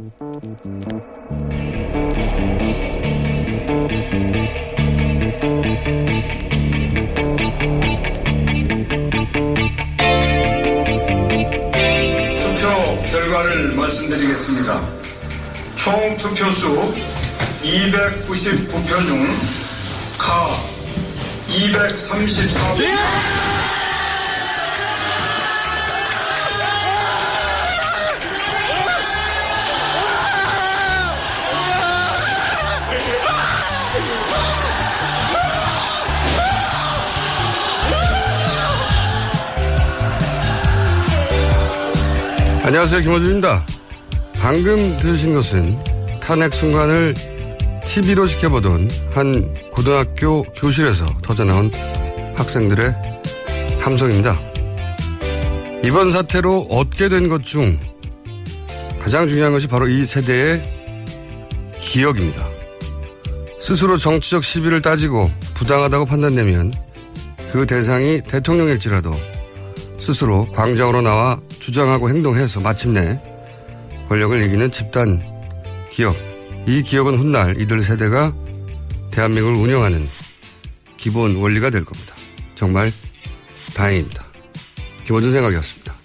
투표 결과를 말씀드리겠습니다. 총 투표수 299표 중가 234표. 안녕하세요. 김호준입니다. 방금 들으신 것은 탄핵 순간을 TV로 지켜보던 한 고등학교 교실에서 터져나온 학생들의 함성입니다. 이번 사태로 얻게 된 것 중 가장 중요한 것이 바로 이 세대의 기억입니다. 스스로 정치적 시비를 따지고 부당하다고 판단되면 그 대상이 대통령일지라도 스스로 광장으로 나와 주장하고 행동해서 마침내 권력을 이기는 집단 기억. 이 기억은 훗날 이들 세대가 대한민국을 운영하는 기본 원리가 될 겁니다. 정말 다행입니다. 김원준 생각이었습니다.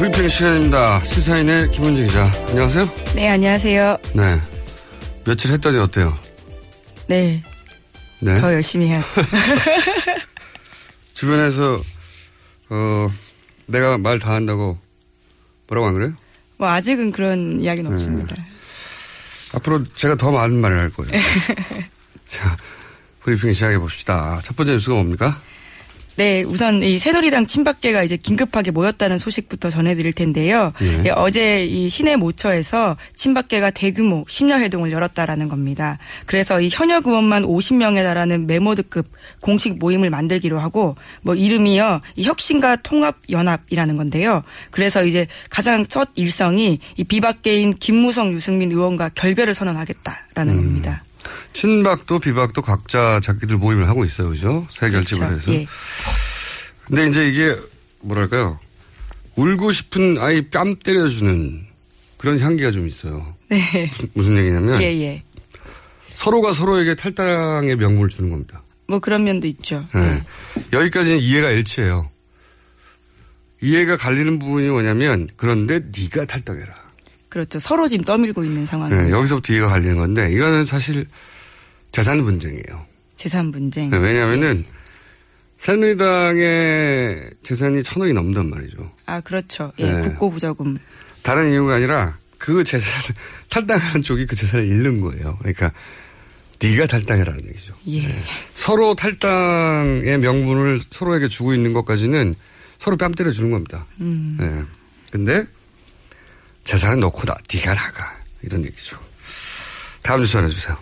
브리핑 시간입니다. 시사인의 김원재 기자. 안녕하세요. 네, 안녕하세요. 네. 며칠 했더니 어때요? 네. 네. 더 열심히 해야죠. 주변에서, 어, 내가 말 다 한다고 뭐라고 안 그래요? 뭐, 아직은 그런 이야기는 없습니다. 앞으로 제가 더 많은 말을 할 거예요. 자, 브리핑 시작해 봅시다. 첫 번째 뉴스가 뭡니까? 네, 우선 이 새누리당 친박계가 이제 긴급하게 모였다는 소식부터 전해드릴 텐데요. 예. 예, 어제 이 시내 모처에서 친박계가 대규모 심야 회동을 열었다라는 겁니다. 그래서 이 현역 의원만 50명에 달하는 메모드급 공식 모임을 만들기로 하고 뭐 이름이요 이 혁신과 통합 연합이라는 건데요. 그래서 이제 가장 첫 일성이 이 비박계인 김무성 유승민 의원과 결별을 선언하겠다라는 겁니다. 친박도 비박도 각자 자기들 모임을 하고 있어요. 그죠? 새 결집을 그렇죠. 해서. 예. 근데 이제 이게 뭐랄까요. 울고 싶은 아이 뺨 때려주는 그런 향기가 좀 있어요. 네. 무슨, 무슨 얘기냐면 예, 예. 서로가 서로에게 탈당의 명분을 주는 겁니다. 뭐 그런 면도 있죠. 네. 여기까지는 이해가 일치해요. 이해가 갈리는 부분이 뭐냐면 그런데 네가 탈당해라. 그렇죠. 서로 지금 떠밀고 있는 상황입니다. 네, 여기서부터 이해가 갈리는 건데 이거는 사실 재산 분쟁이에요. 재산 분쟁. 네, 왜냐하면은 새누리당의 재산이 천억이 넘단 말이죠. 아, 그렇죠. 예, 네. 국고부자금. 다른 이유가 아니라 그 재산을 탈당하는 쪽이 그 재산을 잃는 거예요. 그러니까 네가 탈당해라는 얘기죠. 예. 서로 탈당의 명분을 서로에게 주고 있는 것까지는 서로 뺨 때려 주는 겁니다. 음. 예. 근데 재산은 놓고 나 네가 나가 이런 얘기죠. 다음 뉴스 하나 주세요.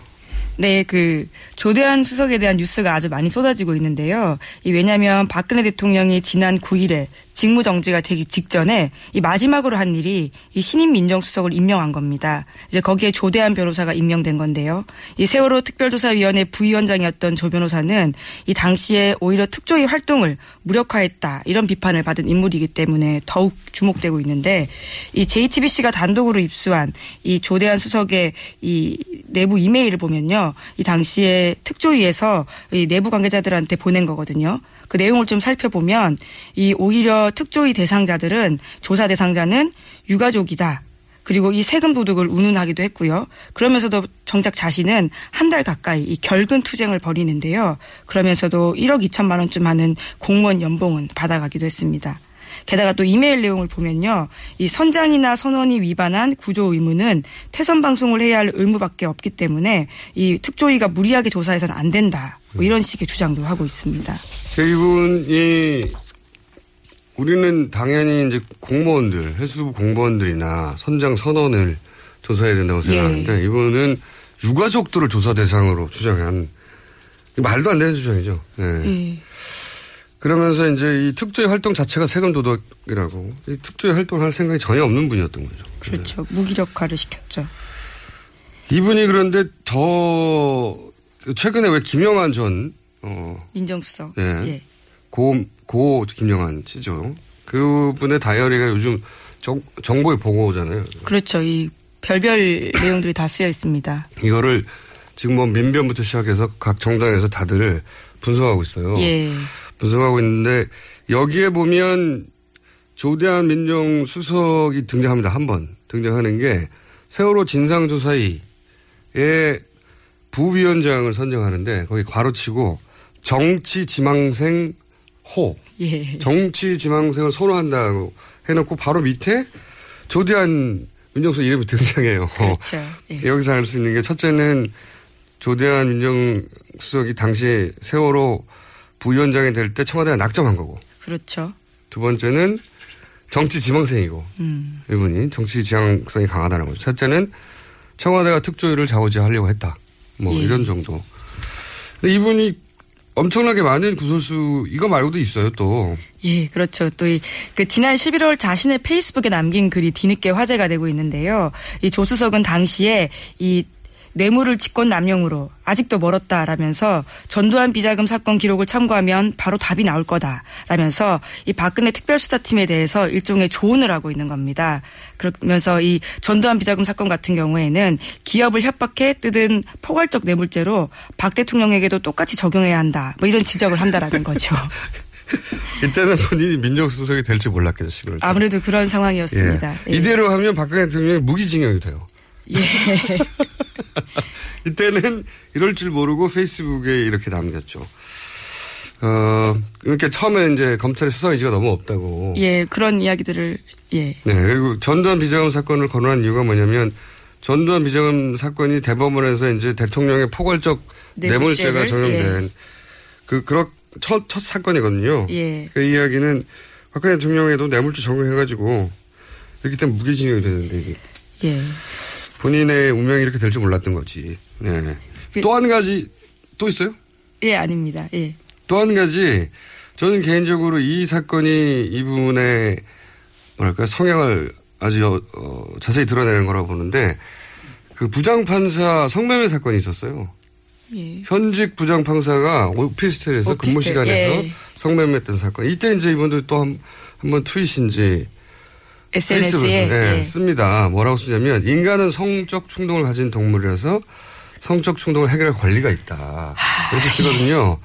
네, 그 조대한 수석에 대한 뉴스가 아주 많이 쏟아지고 있는데요. 이 왜냐하면 박근혜 대통령이 지난 9일에 직무 정지가 되기 직전에 이 마지막으로 한 일이 이 신임 민정수석을 임명한 겁니다. 이제 거기에 조대한 변호사가 임명된 건데요. 이 세월호 특별조사위원회 부위원장이었던 조 변호사는 이 당시에 오히려 특조위 활동을 무력화했다 이런 비판을 받은 인물이기 때문에 더욱 주목되고 있는데 이 JTBC가 단독으로 입수한 이 조대한 수석의 이 내부 이메일을 보면요. 이 당시에 특조위에서 이 내부 관계자들한테 보낸 거거든요. 그 내용을 좀 살펴보면 이 오히려 특조위 대상자들은 조사 대상자는 유가족이다. 그리고 이 세금 도둑을 운운하기도 했고요. 그러면서도 정작 자신은 한 달 가까이 이 결근 투쟁을 벌이는데요. 그러면서도 1억 2천만 원쯤 하는 공무원 연봉은 받아가기도 했습니다. 게다가 또 이메일 내용을 보면요. 이 선장이나 선원이 위반한 구조 의무는 태선 방송을 해야 할 의무밖에 없기 때문에 이 특조위가 무리하게 조사해서는 안 된다. 뭐 이런 식의 주장도 하고 있습니다. 이분이 우리는 당연히 이제 공무원들, 해수부 공무원들이나 선장 선원을 조사해야 된다고 생각하는데 이분은 유가족들을 조사 대상으로 주장한 말도 안 되는 주장이죠. 예. 예. 그러면서 이제 이 특조위 활동 자체가 세금 도덕이라고 이 특조위 활동을 할 생각이 전혀 없는 분이었던 거죠. 그렇죠. 무기력화를 시켰죠. 이분이 그런데 더 최근에 왜 김영환 전 어, 민정수석. 예. 예. 고, 고 김영환 씨죠. 그분의 다이어리가 요즘 정, 정보에 보고오잖아요. 그렇죠. 이 별별 내용들이 다 쓰여 있습니다. 이거를 지금 뭐 민변부터 시작해서 각 정당에서 다들 분석하고 있어요. 예. 분석하고 있는데 여기에 보면 조대한 민정수석이 등장합니다. 한 번 등장하는 게 세월호 진상조사위의 부위원장을 선정하는데 거기 괄호치고 정치 지망생 호 예. 정치 지망생을 선호한다고 해놓고 바로 밑에 조대한 민정수석 이름이 등장해요. 그렇죠. 예. 여기서 알 수 있는 게 첫째는 조대한 민정수석이 당시 세월호 부위원장이 될 때 청와대가 낙점한 거고 그렇죠. 두 번째는 정치 지망생이고 음. 이분이 정치 지향성이 강하다는 거죠. 셋째는 청와대가 특조위를 좌우지하려고 했다. 뭐 예. 이런 정도. 근데 이분이 엄청나게 많은 구설수 이거 말고도 있어요 또. 예, 그렇죠. 또 이 그 지난 11월 자신의 페이스북에 남긴 글이 뒤늦게 화제가 되고 있는데요. 이 조수석은 당시에 이 뇌물을 직권 남용으로 아직도 멀었다라면서 전두환 비자금 사건 기록을 참고하면 바로 답이 나올 거다라면서 이 박근혜 특별수사팀에 대해서 일종의 조언을 하고 있는 겁니다. 그러면서 이 전두환 비자금 사건 같은 경우에는 기업을 협박해 뜯은 포괄적 뇌물죄로 박 대통령에게도 똑같이 적용해야 한다. 뭐 이런 지적을 한다라는 거죠. 이때는 본인이 민정수석이 될지 몰랐겠죠. 11월. 아무래도 그런 상황이었습니다. 예. 예. 이대로 하면 박근혜 대통령이 무기징역이 돼요. 예. 이때는 이럴 줄 모르고 페이스북에 이렇게 남겼죠. 어, 그러니까 처음에 이제 검찰의 수사 의지가 너무 없다고. 예, 그런 이야기들을 예. 네, 그리고 전두환 비자금 사건을 거론한 이유가 뭐냐면 전두환 비자금 사건이 대법원에서 이제 대통령의 포괄적 뇌물죄가 뇌물죄를, 적용된 그 그런 첫, 첫 사건이거든요. 예. 그 이야기는 박근혜 대통령에도 뇌물죄 적용해가지고 이렇기 때문에 무기징역이 되는데 이게 예. 본인의 운명이 이렇게 될 줄 몰랐던 거지. 네. 그 또한 가지 또 있어요? 예, 아닙니다. 예. 또 한 가지 저는 개인적으로 이 사건이 이분의 뭐랄까 성향을 아주 어, 어, 자세히 드러내는 거라고 보는데 그 부장판사 성매매 사건이 있었어요. 예. 현직 부장판사가 오피스텔에서 근무 오피스텔, 시간에서 예. 성매매했던 사건. 이때 이제 이분들 또한한번 트윗인지 SNS에 예, 예. 씁니다. 뭐라고 쓰냐면 인간은 성적 충동을 가진 동물이라서 성적 충동을 해결할 권리가 있다. 이렇게 쓰거든요.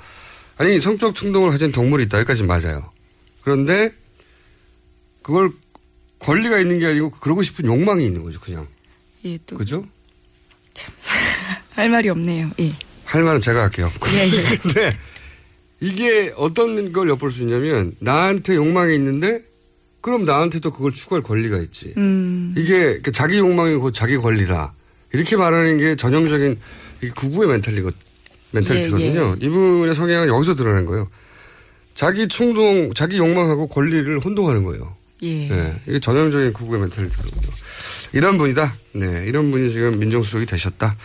아니 성적 충동을 가진 동물이 있다. 여기까지 맞아요. 그런데 그걸 권리가 있는 게 아니고 그러고 싶은 욕망이 있는 거죠. 그냥. 예, 또 그죠? 할 말이 없네요. 예. 할 말은 제가 할게요. 예, 예. 근데 이게 어떤 걸 엿볼 수 있냐면 나한테 욕망이 있는데 그럼 나한테도 그걸 추구할 권리가 있지. 음. 이게 그 자기 욕망이 곧 자기 권리다. 이렇게 말하는 게 전형적인 이 극우의 mentali거, mentality거든요. 예, 이분의 성향은 여기서 드러난 거예요. 자기 충동, 자기 욕망하고 권리를 혼동하는 거예요. 예. 네, 이게 전형적인 극우의 mentality거든요. 이런 분이다. 네, 이런 분이 지금 민정수석이 되셨다.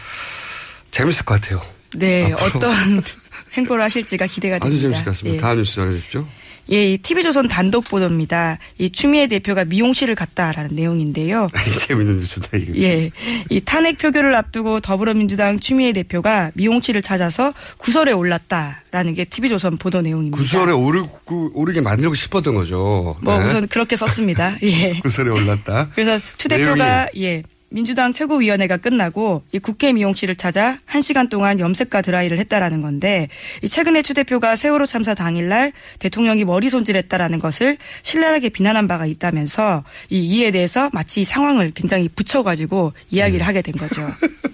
재밌을 것 같아요. 네. 어떤 행보를 하실지가 기대가 됩니다. 아주 재밌을 것 같습니다. 예. 다음 뉴스 전해주십시오. 예, 이 TV조선 단독 보도입니다. 이 추미애 대표가 미용실을 갔다라는 내용인데요. 재밌는 뉴스다, 이거. 예, 이 탄핵 표결을 앞두고 더불어민주당 추미애 대표가 미용실을 찾아서 구설에 올랐다라는 게 TV조선 보도 내용입니다. 구설에 오르고, 오르게 만들고 싶었던 거죠. 뭐 네. 우선 그렇게 썼습니다. 예. 구설에 올랐다. 그래서 추 대표가 예 민주당 최고위원회가 끝나고 이 국회 미용실을 찾아 한 시간 동안 염색과 드라이를 했다라는 건데 이 최근에 추 대표가 세월호 참사 당일날 대통령이 머리 손질했다라는 것을 신랄하게 비난한 바가 있다면서 이 이에 대해서 마치 이 상황을 굉장히 붙여가지고 이야기를 하게 된 거죠.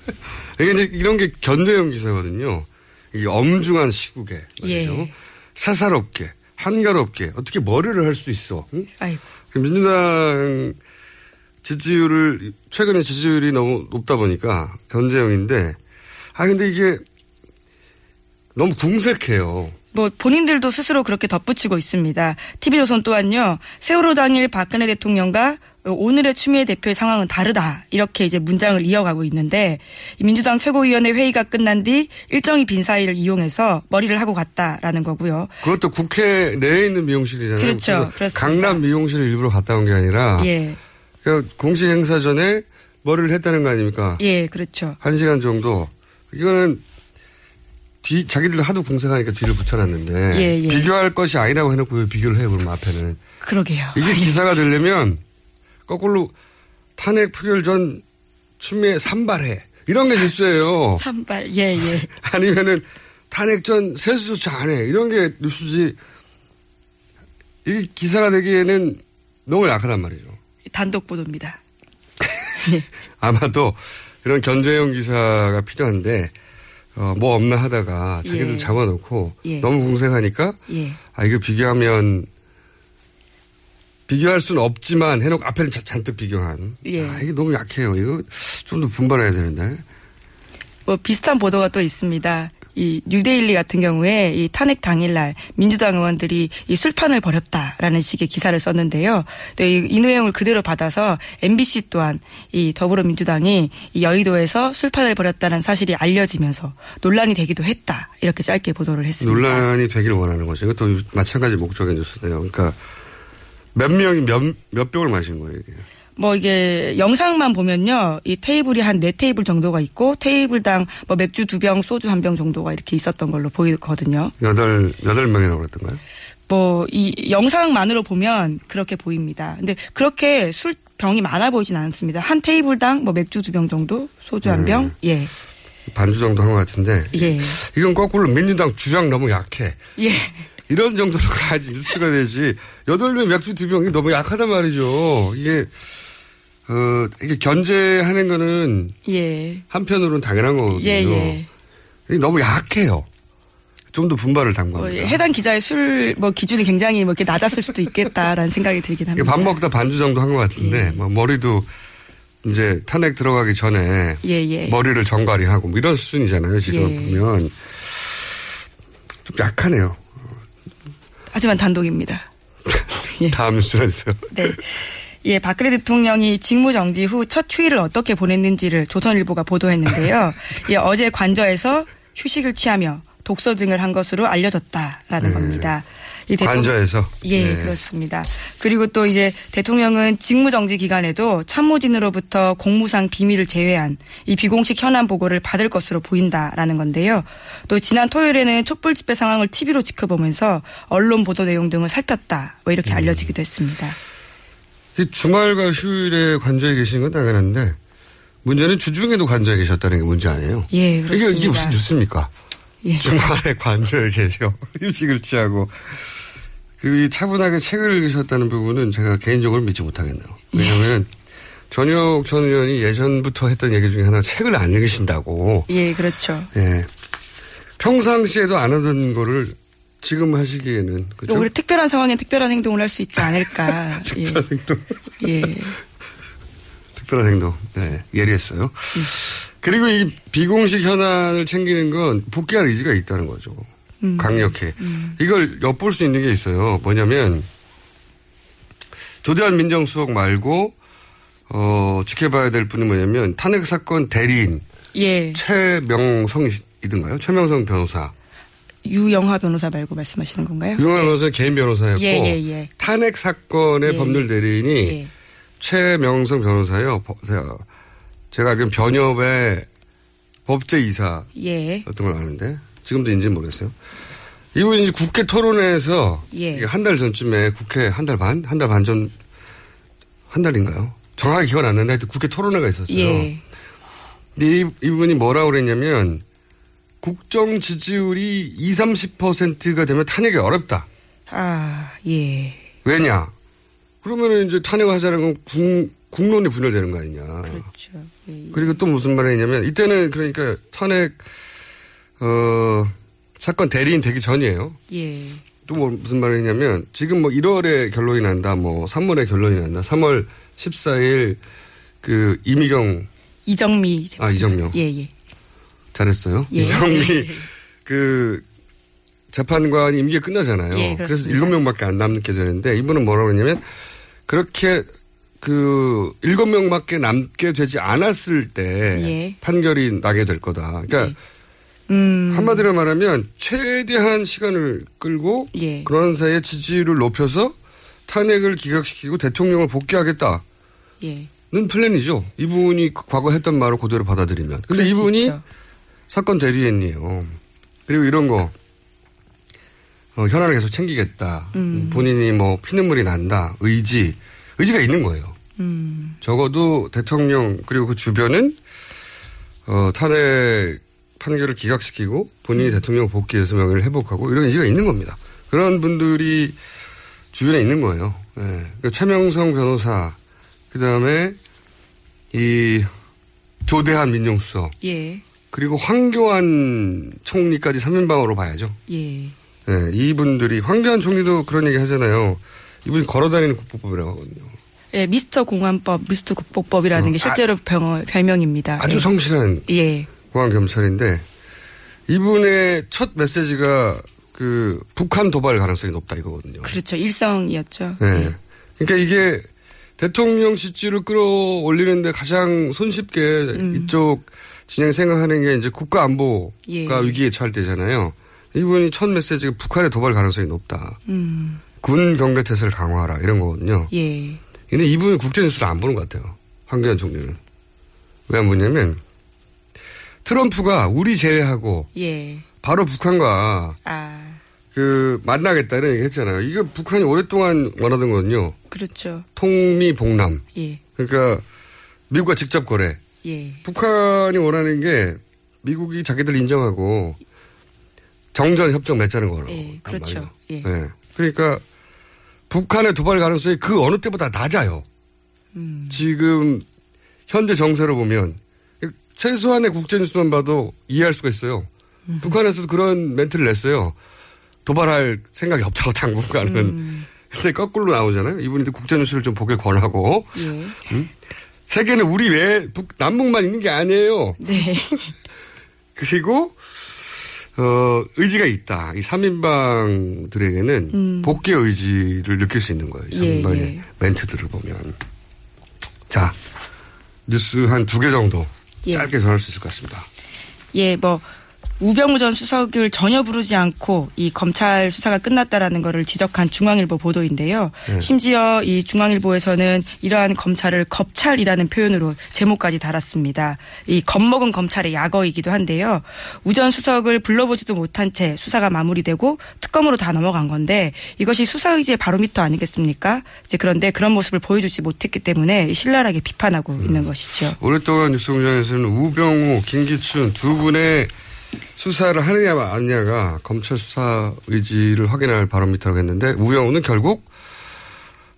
이게 이제 이런 게 견대형 기사거든요. 이게 엄중한 시국에 말이죠. 예. 사사롭게, 한가롭게 어떻게 머리를 할 수 있어. 응? 아이고. 그 민주당 지지율을 최근에 지지율이 너무 높다 보니까 견제형인데 아 근데 이게 너무 궁색해요. 뭐 본인들도 스스로 그렇게 덧붙이고 있습니다. TV조선 또한요. 세월호 당일 박근혜 대통령과 오늘의 추미애 대표의 상황은 다르다. 이렇게 이제 문장을 이어가고 있는데 이 민주당 최고위원회 회의가 끝난 뒤 일정이 빈 사이를 이용해서 머리를 하고 갔다라는 거고요. 그것도 국회 내에 있는 미용실이잖아요. 그렇죠. 그렇습니다. 강남 미용실을 일부러 갔다 온 게 아니라 예. 그러니까 공식 행사 전에 머리를 했다는 거 아닙니까? 예, 그렇죠. 한 시간 정도. 이거는 뒤, 자기들 하도 공색하니까 뒤를 붙여놨는데. 예, 예. 비교할 것이 아니라고 해놓고 왜 비교를 해요, 그럼 앞에는. 그러게요. 이게 기사가 되려면 거꾸로 탄핵 표결 전 추미애 산발해. 이런 게 뉴스예요. 산발, 예, 예. 아니면은 탄핵 전 세수 조치 안 해. 이런 게 뉴스지. 이 기사가 되기에는 너무 약하단 말이죠. 단독 보도입니다. 아마도 이런 견제형 기사가 필요한데 어, 뭐 없나 하다가 자기들 예. 잡아놓고 예. 너무 궁색하니까 예. 아 이거 비교하면 비교할 수는 없지만 해놓고 앞에는 자- 잔뜩 비교한 예. 아, 이게 너무 약해요 이거 좀 더 분발해야 되는데 뭐 비슷한 보도가 또 있습니다. 이 뉴데일리 같은 경우에 이 탄핵 당일날 민주당 의원들이 이 술판을 벌였다라는 식의 기사를 썼는데요. 또 이, 이 내용을 그대로 받아서 MBC 또한 이 더불어민주당이 이 여의도에서 술판을 벌였다는 사실이 알려지면서 논란이 되기도 했다 이렇게 짧게 보도를 했습니다. 논란이 되기를 원하는 거죠 이것도 유- 마찬가지 목적의 뉴스네요 그러니까 몇 명이 몇, 몇 병을 마신 거예요 이게 뭐 이게 영상만 보면요. 이 테이블이 한 네 테이블 정도가 있고 테이블당 뭐 맥주 두 병, 소주 한 병 정도가 이렇게 있었던 걸로 보이거든요. 여덟 여덟 명이라고 그랬던가요? 뭐 이 영상만으로 보면 그렇게 보입니다. 근데 그렇게 술 병이 많아 보이진 않습니다. 한 테이블당 뭐 맥주 두 병 정도, 소주 한 병. 예. 반주 정도 한 것 같은데 예. 이건 거꾸로 민주당 주장 너무 약해. 예. 이런 정도로 가야지 뉴스가 되지. 여덟 명 맥주 두 병이 너무 약하단 말이죠. 이게 어 이게 견제하는 거는 예. 한편으로는 당연한 거거든요. 예, 예. 너무 약해요. 좀 더 분발을 뭐 당부합니다. 해당 기자의 술 뭐 기준이 굉장히 뭐 이렇게 낮았을 수도 있겠다라는 생각이 들긴 합니다. 밥 먹다 반주 정도 한 것 같은데 뭐 머리도 이제 탄핵 들어가기 전에 예, 예. 머리를 정갈이하고 뭐 이런 수준이잖아요. 지금 예. 보면 좀 약하네요. 하지만 단독입니다. 다음 뉴스 해주세요. 네. 예, 박근혜 대통령이 직무 정지 후 첫 휴일을 어떻게 보냈는지를 조선일보가 보도했는데요. 예, 어제 관저에서 휴식을 취하며 독서 등을 한 것으로 알려졌다라는 겁니다. 이 대통령- 네. 관저에서? 예, 네. 그렇습니다. 그리고 또 이제 대통령은 직무정지 기간에도 참모진으로부터 공무상 비밀을 제외한 이 비공식 현안 보고를 받을 것으로 보인다라는 건데요. 또 지난 토요일에는 촛불 집회 상황을 TV로 지켜보면서 언론 보도 내용 등을 살폈다. 뭐 이렇게 음. 알려지기도 했습니다. 이 주말과 휴일에 관저에 계신 건 당연한데 문제는 주중에도 관저에 계셨다는 게 문제 아니에요? 예, 이게, 그렇습니다. 이게 무슨 뉴스입니까? 예. 주말에 관저에 계셔. 휴식을 취하고. 이 차분하게 책을 읽으셨다는 부분은 제가 개인적으로 믿지 못하겠네요. 왜냐하면 전혁 전 의원이 예전부터 했던 얘기 중에 하나 책을 안 읽으신다고. 예, 그렇죠. 예. 평상시에도 안 하던 거를 지금 하시기에는 그죠? 오히려 특별한 상황에 특별한 행동을 할 수 있지 않을까. 예. 특별한 행동. 예. 특별한 행동. 네, 예리했어요. 그리고 이 비공식 현안을 챙기는 건 복귀할 의지가 있다는 거죠. 음. 강력해. 이걸 엿볼 수 있는 게 있어요. 뭐냐면 조대한 민정수석 말고 어, 지켜봐야 될 분이 뭐냐면 탄핵 사건 대리인 예. 최명성이든가요? 최명성 변호사. 유영화 변호사 말고 말씀하시는 건가요? 유영하 변호사는 개인 변호사였고 예, 예, 예. 탄핵 사건의 예. 법률 대리인이 예. 최명성 변호사요. 버- 제가- 제가 알기로는 변협의 법제 이사 예. 어떤 걸 아는데 지금도 인지는 모르겠어요. 이분이 이제 국회 토론회에서 예. 한달 전쯤에 국회 한 달 반, 한 달 반 전, 한 달인가요? 정확하게 기억 안 나는데 하여튼 국회 토론회가 있었어요. 예. 근데 이, 이분이 뭐라고 그랬냐면 국정 지지율이 20, 30%가 되면 탄핵이 어렵다. 아, 예. 왜냐? 그러면은 이제 탄핵을 하자는 건 국, 국론이 분열되는 거 아니냐. 그렇죠. 예. 그리고 또 무슨 말을 했냐면 이때는 그러니까 탄핵 어 사건 대리인 되기 전이에요. 예. 또 뭐 무슨 말을 했냐면 지금 뭐 1월에 결론이 난다, 뭐 3월에 결론이 난다. 3월 14일 그 이미경 이정미. 아 이정명 예, 예. 잘했어요. 예. 이정미 그 재판관이 임기가 끝나잖아요. 예, 그래서. 일곱 명밖에 안 남게 되는데 이분은 뭐라고 그러냐면 그렇게 그 일곱 명밖에 남게 되지 않았을 때 예. 판결이 나게 될 거다. 그러니까 음. 한마디로 말하면 최대한 시간을 끌고 예. 그런 사이에 지지율을 높여서 탄핵을 기각시키고 대통령을 복귀하겠다. 예. 는 플랜이죠. 이분이 그 과거 했던 말을 그대로 받아들이면. 근데 이분이 있죠. 사건 대리인이에요. 그리고 이런 거, 어, 현안을 계속 챙기겠다. 음. 본인이 뭐 피눈물이 난다. 의지. 의지가 있는 거예요. 음. 적어도 대통령 그리고 그 주변은 어, 탄핵 판결을 기각시키고 본인이 대통령 복귀해서 명예를 회복하고 이런 의지가 있는 겁니다. 그런 분들이 주변에 있는 거예요. 예. 그러니까 최명성 변호사, 그 다음에 이 조대한 민정수석, 예. 그리고 황교안 총리까지 3인방으로 봐야죠. 예. 예, 이분들이 황교안 총리도 그런 얘기 하잖아요. 이분이 걸어다니는 국보법이라고 하거든요. 예, 미스터 공안법, 미스터 국보법이라는 어, 게 실제로 병, 별명입니다. 아주 예. 성실한 예. 공안 경찰인데 이분의 첫 메시지가 그 북한 도발 가능성이 높다 이거거든요. 그렇죠. 일성이었죠. 네. 그러니까 이게 대통령 지지를 끌어올리는데 가장 손쉽게 음. 이쪽 진영 생각하는 게 이제 국가 안보가 예. 위기에 처할 때잖아요. 이분이 첫 메시지가 북한의 도발 가능성이 높다. 음. 군 경계 태세를 강화하라 이런 거거든요. 예. 근데 이분은 국제 뉴스를 안 보는 것 같아요. 황교안 총리는. 왜 안 보냐면 트럼프가 우리 제외하고 예. 바로 북한과 아, 그 만나겠다 이런 얘기 했잖아요. 이거 북한이 오랫동안 원하던 거거든요. 그렇죠. 통미 복남. 예. 그러니까 미국과 직접 거래. 예. 북한이 원하는 게 미국이 자기들 인정하고 정전 협정 맺자는 거로. 예. 그렇죠. 예. 네. 그러니까 북한의 도발 가능성이 그 어느 때보다 낮아요. 음. 지금 현재 정세로 보면 최소한의 국제뉴스만 봐도 이해할 수가 있어요. 음. 북한에서도 그런 멘트를 냈어요. 도발할 생각이 없다고 당분간은. 음. 근데 거꾸로 나오잖아요. 이분이 국제뉴스를 좀 보길 권하고. 예. 음? 세계는 우리 외에 북, 남북만 있는 게 아니에요. 네. 그리고 어, 의지가 있다. 이 3인방들에게는 음. 복귀 의지를 느낄 수 있는 거예요. 이 예, 3인방의 예. 멘트들을 보면. 자, 뉴스 한 두 개 정도 예. 짧게 전할 수 있을 것 같습니다. 예, 뭐 우병우 전 수석을 전혀 부르지 않고 이 검찰 수사가 끝났다라는 거를 지적한 중앙일보 보도인데요. 네. 심지어 이 중앙일보에서는 이러한 검찰을 겁찰이라는 표현으로 제목까지 달았습니다. 이 겁먹은 검찰의 약어이기도 한데요. 우 전 수석을 불러보지도 못한 채 수사가 마무리되고 특검으로 다 넘어간 건데 이것이 수사 의지의 바로미터 아니겠습니까? 이제 그런데 그런 모습을 보여주지 못했기 때문에 신랄하게 비판하고 있는 것이죠. 오랫동안 뉴스 공장에서는 우병우, 김기춘 두 분의 수사를 하느냐 마느냐가 검찰 수사 의지를 확인할 바로미터라고 했는데 우병우는 결국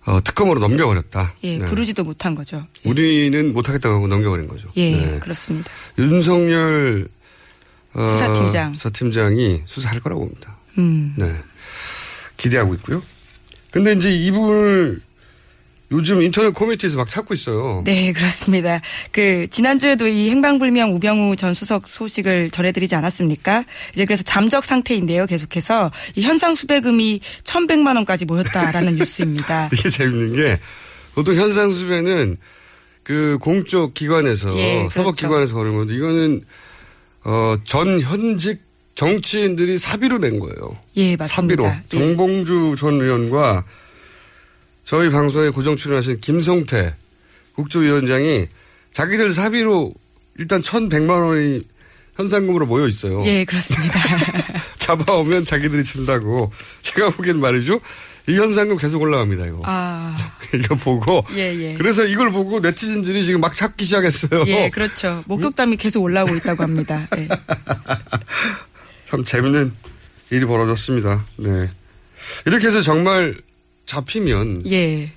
어, 특검으로 넘겨버렸다. 예, 네. 부르지도 못한 거죠. 우리는 못하겠다고 하고 넘겨버린 거죠. 예, 네. 그렇습니다. 윤석열 어, 수사팀장. 수사팀장이 수사할 거라고 봅니다. 음. 네. 기대하고 있고요. 근데 이제 이분을 요즘 인터넷 커뮤니티에서 막 찾고 있어요. 네, 그렇습니다. 그 지난주에도 이 행방불명 우병우 전 수석 소식을 전해드리지 않았습니까? 이제 그래서 잠적 상태인데요. 계속해서 이 현상 수배금이 1,100만 원까지 모였다라는 뉴스입니다. 이게 재밌는 게 보통 현상 수배는 그 공적 기관에서 예, 그렇죠. 사법 기관에서 거는 건데 이거는 어, 전 현직 정치인들이 사비로 낸 거예요. 예, 맞습니다. 사비로 예. 정봉주 전 의원과 저희 방송에 고정 출연하신 김성태 국조위원장이 자기들 사비로 일단 1,100만 원이 현상금으로 모여 있어요. 예, 그렇습니다. 잡아오면 자기들이 준다고. 제가 보기엔 말이죠. 이 현상금 계속 올라갑니다, 이거. 아, 이거 보고. 예, 예. 그래서 이걸 보고 네티즌들이 지금 막 찾기 시작했어요. 예, 그렇죠. 목격담이 계속 올라오고 있다고 합니다. 예. 참 재밌는 일이 벌어졌습니다. 네. 이렇게 해서 정말 잡히면 예.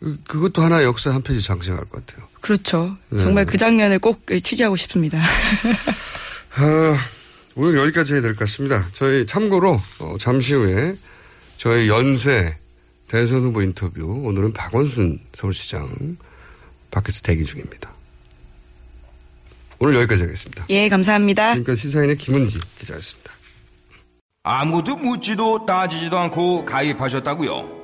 그- 그것도 하나 의 역사 한 페이지 장식할 것 같아요. 그렇죠. 네. 정말 그 장면을 꼭 취재하고 싶습니다. 아, 오늘 여기까지 해야 될 것 같습니다. 저희 참고로 어, 잠시 후에 저희 연세 대선 후보 인터뷰 오늘은 박원순 서울시장 밖에서 대기 중입니다. 오늘 여기까지 하겠습니다. 예, 감사합니다. 지금까지 시사인의 김은지 기자였습니다. 아무도 묻지도 따지지도 않고 가입하셨다고요?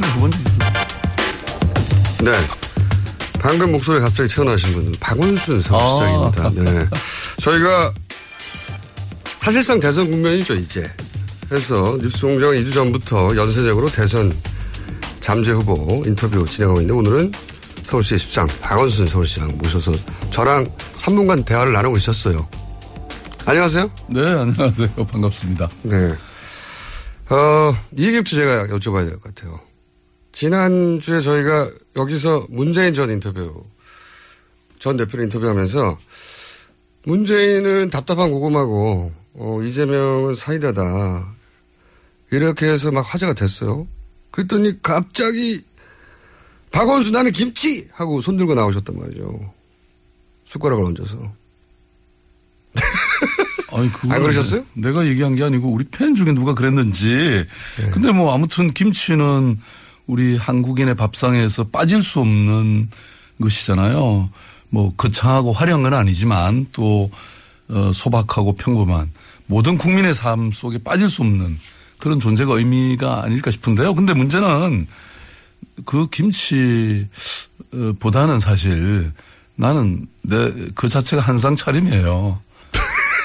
정치는 두 번째. 네. 방금 목소리 갑자기 튀어나오신 분은 박원순 서울시장입니다. 아. 네. 저희가 사실상 대선 국면이죠, 이제. 그래서 뉴스 공장 2주 전부터 연쇄적으로 대선 잠재 후보 인터뷰 진행하고 있는데 오늘은 서울시 시장 박원순 서울시장 모셔서 저랑 3분간 대화를 나누고 있었어요. 안녕하세요. 네, 안녕하세요. 반갑습니다. 네. 어, 이 얘기부터 제가 여쭤봐야 될 것 같아요. 지난주에 저희가 여기서 문재인 전 인터뷰, 전 대표를 인터뷰하면서 문재인은 답답한 고구마고, 어, 이재명은 사이다다. 이렇게 해서 막 화제가 됐어요. 그랬더니 갑자기 박원순 나는 김치! 하고 손 들고 나오셨단 말이죠. 숟가락을 얹어서. 아니, 그거 안 그러셨어요? 내가 얘기한 게 아니고 우리 팬 중에 누가 그랬는지. 근데 뭐 아무튼 김치는 우리 한국인의 밥상에서 빠질 수 없는 것이잖아요. 뭐 거창하고 화려한 건 아니지만 또 어, 소박하고 평범한 모든 국민의 삶 속에 빠질 수 없는 그런 존재가 의미가 아닐까 싶은데요. 근데 문제는 그 김치보다는 사실 나는 내 그 자체가 한상 차림이에요.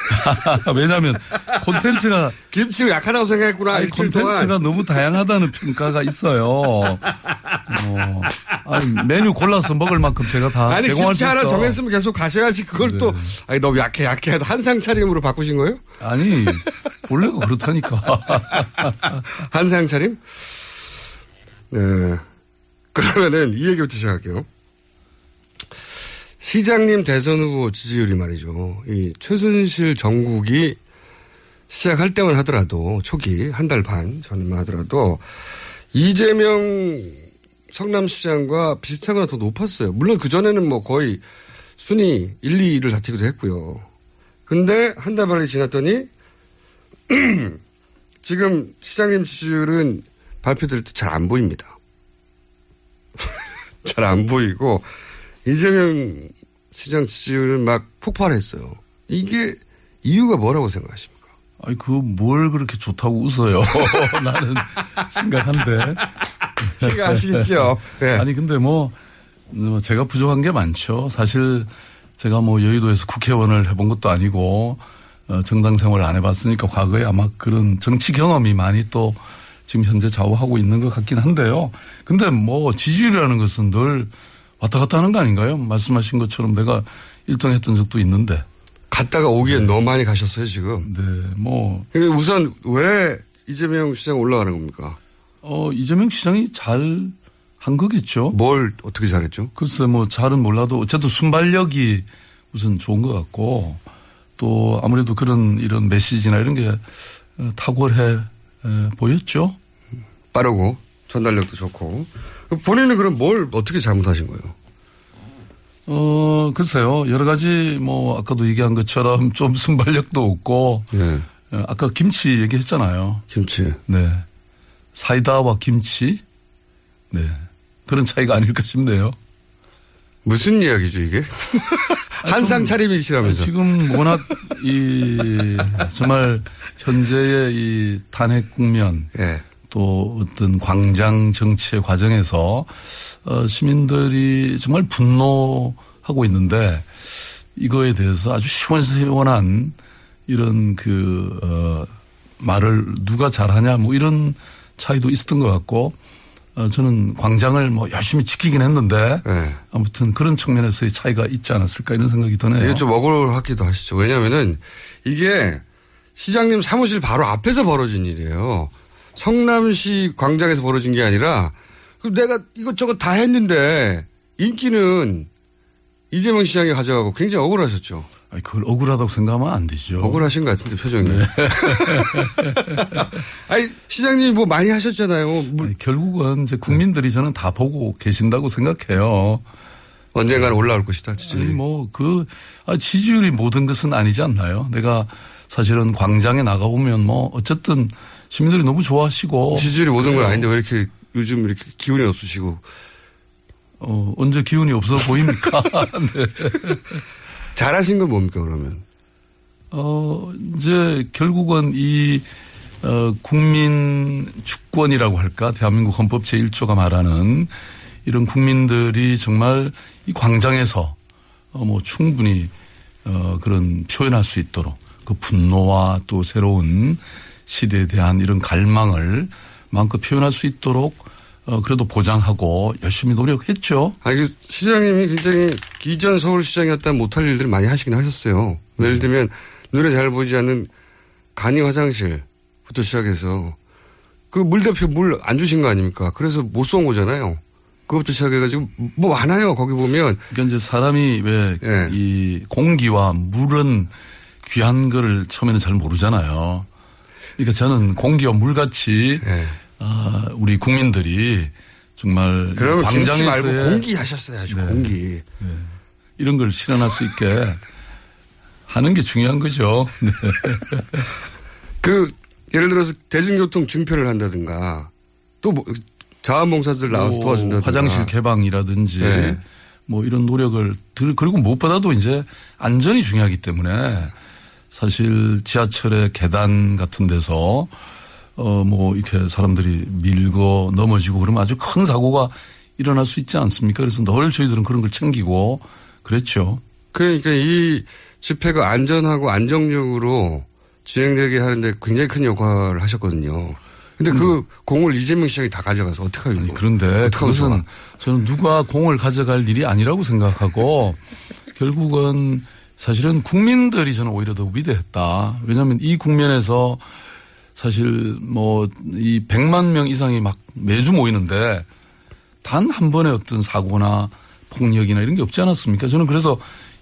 왜냐하면 콘텐츠가 김치가 약하다고 생각했구나. 아니, 콘텐츠가. 너무 다양하다는 평가가 있어요. 어, 아니, 메뉴 골라서 먹을 만큼 제가 다 아니 제공할 김치 수 하나 있어. 정했으면 계속 가셔야지 그걸 또 아니 너무 약해 약해 한상 차림으로 바꾸신 거예요? 아니 원래가 그렇다니까. 한상 차림? 네. 그러면은 이 얘기부터 시작할게요. 시장님 대선 후보 지지율이 말이죠. 이 최순실 정국이 시작할 때만 하더라도 초기 한 달 반 전만 하더라도 이재명 성남시장과 비슷하거나 더 높았어요. 물론 그 전에는 뭐 거의 순위 1, 2를 다투기도 했고요. 근데 한 달 반이 지났더니 지금 시장님 지지율은 발표될 때 잘 안 보입니다. 잘 안 보이고 이재명 시장 지지율은 막 폭발했어요. 이게 이유가 뭐라고 생각하십니까? 아니, 그 뭘 그렇게 좋다고 웃어요. 나는 심각한데. 생각하시겠죠. 네. 아니, 근데 뭐, 뭐 제가 부족한 게 많죠. 사실 제가 뭐 여의도에서 국회의원을 해본 것도 아니고 어, 정당 생활을 안 해봤으니까 과거에 아마 그런 정치 경험이 많이 또 지금 현재 좌우하고 있는 것 같긴 한데요. 근데 뭐 지지율이라는 것은 늘 왔다 갔다 하는 거 아닌가요? 말씀하신 것처럼 내가 1등 했던 적도 있는데. 갔다가 오기엔 너무 많이 가셨어요, 지금. 네, 뭐. 우선 왜 이재명 시장 올라가는 겁니까? 어, 이재명 시장이 잘 한 거겠죠. 뭘 어떻게 잘했죠? 글쎄 뭐 잘은 몰라도 어쨌든 순발력이 우선 좋은 것 같고 또 아무래도 그런 이런 메시지나 이런 게 어, 탁월해 에, 보였죠. 빠르고 전달력도 좋고. 본인은 그럼 뭘 어떻게 잘못하신 거예요? 어, 글쎄요. 여러 가지 뭐 아까도 얘기한 것처럼 좀 순발력도 없고 예. 어, 아까 김치 얘기했잖아요. 김치. 네. 사이다와 김치. 네. 그런 차이가 아닐까 싶네요. 무슨 이야기죠, 이게? 한상 차림이시라면서. 지금 워낙 이 정말 현재의 이 탄핵 국면 예. 또 어떤 광장 정치의 과정에서 어, 시민들이 정말 분노하고 있는데 이거에 대해서 아주 시원시원한 이런 그, 어, 말을 누가 잘하냐 뭐 이런 차이도 있었던 것 같고 어, 저는 광장을 뭐 열심히 지키긴 했는데 네. 아무튼 그런 측면에서의 차이가 있지 않았을까 이런 생각이 드네요. 이게 좀 억울하기도 하시죠. 왜냐면은 이게 시장님 사무실 바로 앞에서 벌어진 일이에요. 성남시 광장에서 벌어진 게 아니라 그럼 내가 이것저것 다 했는데 인기는 이재명 시장이 가져가고 굉장히 억울하셨죠. 아니, 그걸 억울하다고 생각하면 안 되죠. 억울하신 것 같은데 표정이. 네. 아니 시장님이 뭐 많이 하셨잖아요. 아니, 결국은 이제 국민들이 저는 다 보고 계신다고 생각해요. 언젠가는 올라올 것이다. 지지율이. 뭐그 아, 지지율이 모든 것은 아니지 않나요? 내가 사실은 광장에 나가 보면 뭐 어쨌든 시민들이 너무 좋아하시고 지지율이 모든 건 그래요. 아닌데 왜 이렇게 요즘 이렇게 기운이 없으시고 어, 언제 기운이 없어 보입니까? 네. 잘하신 건 뭡니까 그러면? 어, 이제 결국은 이, 어, 국민 주권이라고 할까? 대한민국 헌법 제 1조가 말하는 이런 국민들이 정말 이 광장에서 어, 뭐 충분히 어, 그런 표현할 수 있도록 그 분노와 또 새로운 시대에 대한 이런 갈망을 마음껏 표현할 수 있도록 어, 그래도 보장하고 열심히 노력했죠. 아, 이게 시장님이 굉장히 이전 서울시장이었다면 못할 일들을 많이 하시긴 하셨어요. 예를 들면 눈에 잘 보이지 않는 간이 화장실부터 시작해서 그 물 대표 물 안 주신 거 아닙니까? 그래서 못 쏜 거잖아요. 그것부터 시작해가지고 뭐 많아요. 거기 보면. 그러니까 이제 사람이 왜이 공기와 물은 귀한 거를 처음에는 잘 모르잖아요. 그러니까 저는 공기와 물같이 아, 우리 국민들이 정말 광장에서의 말고 공기 하셨어야죠. 네. 공기. 네. 이런 걸 실현할 수 있게 하는 게 중요한 거죠. 네. 그 예를 들어서 대중교통 증표를 한다든가 또 뭐, 자원봉사들 나와서 뭐 도와준다든가. 화장실 개방이라든지 네. 뭐 이런 노력을 들 그리고 무엇보다도 이제 안전이 중요하기 때문에 사실 지하철의 계단 같은 데서 어 뭐 이렇게 사람들이 밀고 넘어지고 그러면 아주 큰 사고가 일어날 수 있지 않습니까? 그래서 늘 저희들은 그런 걸 챙기고 그랬죠. 그러니까 이 집회가 안전하고 안정적으로 진행되게 하는데 굉장히 큰 역할을 하셨거든요. 근데 그 공을 이재명 시장이 다 가져가서 어떡하요? 아니, 그런데 그것은 저는 누가 공을 가져갈 일이 아니라고 생각하고 결국은 사실은 국민들이 저는 오히려 더 위대했다. 왜냐하면 이 국면에서 사실 뭐 이 100만 명 이상이 막 매주 모이는데 단 한 번의 어떤 사고나 폭력이나 이런 게 없지 않았습니까? 저는 그래서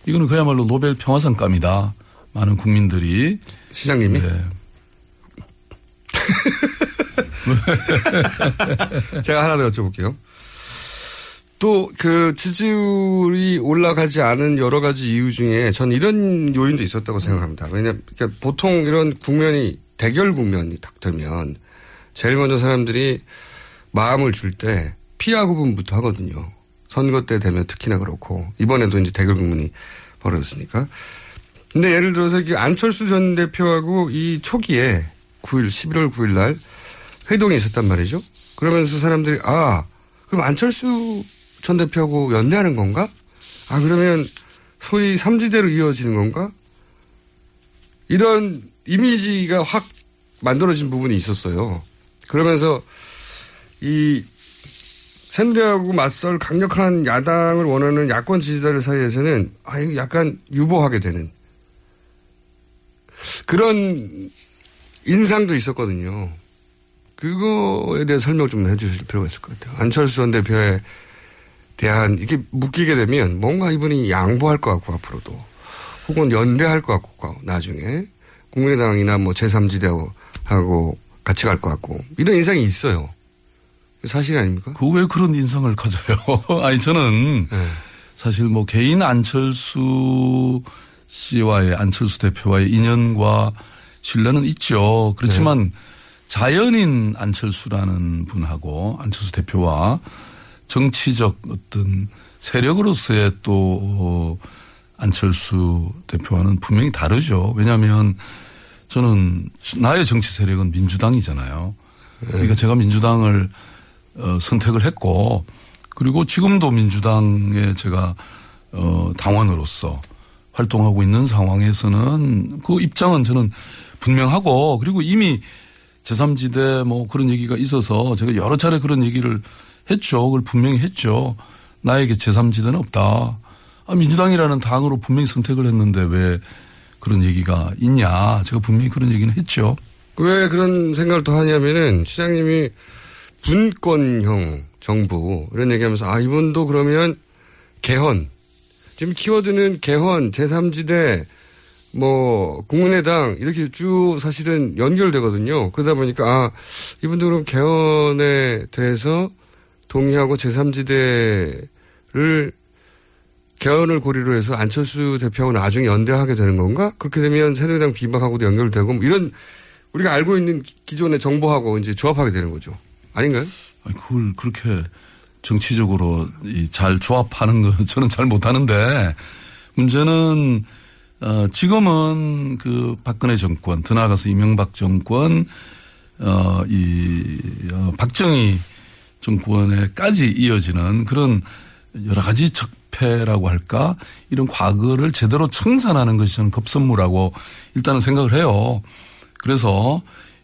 이거는 그야말로 노벨 평화상감이다. 많은 국민들이 시장님이 네. 제가 하나 더 여쭤볼게요. 또 그 지지율이 올라가지 않은 여러 가지 이유 중에 전 이런 요인도 있었다고 생각합니다. 왜냐, 그러니까 보통 이런 국면이 대결 국면이 딱 되면 제일 먼저 사람들이 마음을 줄 때 피하 구분부터 하거든요. 선거 때 되면 특히나 그렇고 이번에도 이제 대결 국면이 벌어졌으니까 근데 예를 들어서 이 안철수 전 대표하고 이 초기에 9일, 11월 9일 날 회동이 있었단 말이죠. 그러면서 사람들이 아, 그럼 안철수 전 대표하고 연대하는 건가? 아, 그러면 소위 삼지대로 이어지는 건가? 이런 이미지가 확 만들어진 부분이 있었어요. 그러면서 이 새누리하고 맞설 강력한 야당을 원하는 야권 지지자들 사이에서는 아, 약간 유보하게 되는 그런 인상도 있었거든요. 그거에 대해 설명 좀 해주실 필요가 있을 것 같아요. 안철수 전 대표에 대한 이게 묶이게 되면 뭔가 이분이 양보할 것 같고 앞으로도 혹은 연대할 것 같고 나중에 국민의당이나 뭐 제3지대하고 하고 같이 갈 것 같고 이런 인상이 있어요. 사실 아닙니까? 그 왜 그런 인상을 가져요? 아니 저는 네. 사실 뭐 개인 안철수 씨와의 안철수 대표와의 인연과 신뢰는 있죠. 그렇지만 네. 자연인 안철수라는 분하고 안철수 대표와 정치적 어떤 세력으로서의 또 어, 안철수 대표와는 분명히 다르죠. 왜냐하면 저는 나의 정치 세력은 민주당이잖아요. 그러니까 제가 민주당을 어, 선택을 했고 그리고 지금도 민주당에 제가 어, 당원으로서 활동하고 있는 상황에서는 그 입장은 저는 분명하고 그리고 이미 제3지대 뭐 그런 얘기가 있어서 제가 여러 차례 그런 얘기를 했죠. 그걸 분명히 했죠. 나에게 제3지대는 없다. 아, 민주당이라는 당으로 분명히 선택을 했는데 왜 그런 얘기가 있냐. 제가 분명히 그런 얘기는 했죠. 왜 그런 생각을 더 하냐면은 시장님이 분권형 정부 이런 얘기하면서 아 이분도 그러면 개헌 지금 키워드는 개헌 제3지대 뭐 국민의당 이렇게 쭉 사실은 연결되거든요. 그러다 보니까 아 이분도 그럼 개헌에 대해서 동의하고 제3지대를 개헌을 고리로 해서 안철수 대표하고 나중에 연대하게 되는 건가? 그렇게 되면 새누리당 비박하고도 연결되고 뭐 이런 우리가 알고 있는 기- 기존의 정보하고 이제 조합하게 되는 거죠. 아닌가요? 아니, 그걸 그렇게 정치적으로 이잘 조합하는 거 저는 잘 못하는데 문제는 어 지금은 그 박근혜 정권 더 나아가서 이명박 정권 어 이 어, 박정희 정권에까지 이어지는 그런 여러 가지 적폐라고 할까 이런 과거를 제대로 청산하는 것이 저는 급선무라고 일단은 생각을 해요. 그래서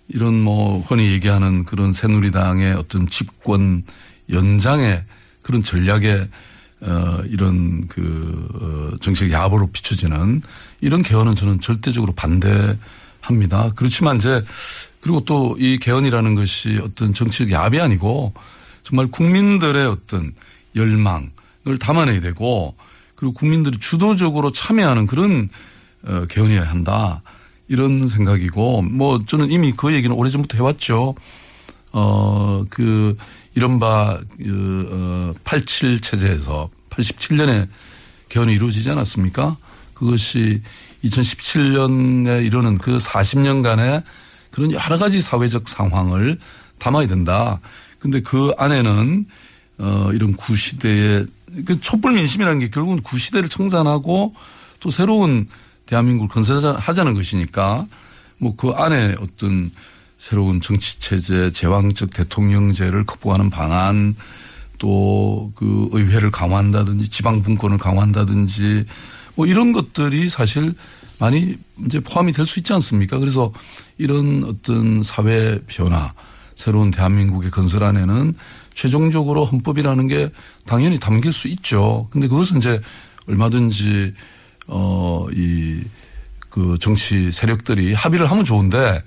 이런 뭐 흔히 얘기하는 그런 새누리당의 어떤 집권 연장의 그런 전략에 어 이런 그 어, 정책 야보로 비춰지는 이런 개헌은 저는 절대적으로 반대합니다. 그렇지만 이제 그리고 또 이 개헌이라는 것이 어떤 정치적 야비 아니고 정말 국민들의 어떤 열망을 담아내야 되고 그리고 국민들이 주도적으로 참여하는 그런 어, 개헌이어야 한다. 이런 생각이고 뭐 저는 이미 그 얘기는 오래전부터 해왔죠. 어, 그 이른바 그, 어, 87 체제에서 87년에 개헌이 이루어지지 않았습니까? 그것이 2017년에 이르는 그 40년간의 그런 여러 가지 사회적 상황을 담아야 된다. 근데 그 안에는 어 이런 구시대의 그 촛불 민심이라는 게 결국은 구시대를 청산하고 또 새로운 대한민국을 건설하자는 것이니까 뭐 그 안에 어떤 새로운 정치 체제, 제왕적 대통령제를 극복하는 방안 또 그 의회를 강화한다든지 지방 분권을 강화한다든지 뭐 이런 것들이 사실 많이 이제 포함이 될 수 있지 않습니까? 그래서 이런 어떤 사회 변화, 새로운 대한민국의 건설 안에는 최종적으로 헌법이라는 게 당연히 담길 수 있죠. 근데 그것은 이제 얼마든지 어, 이, 그 정치 세력들이 합의를 하면 좋은데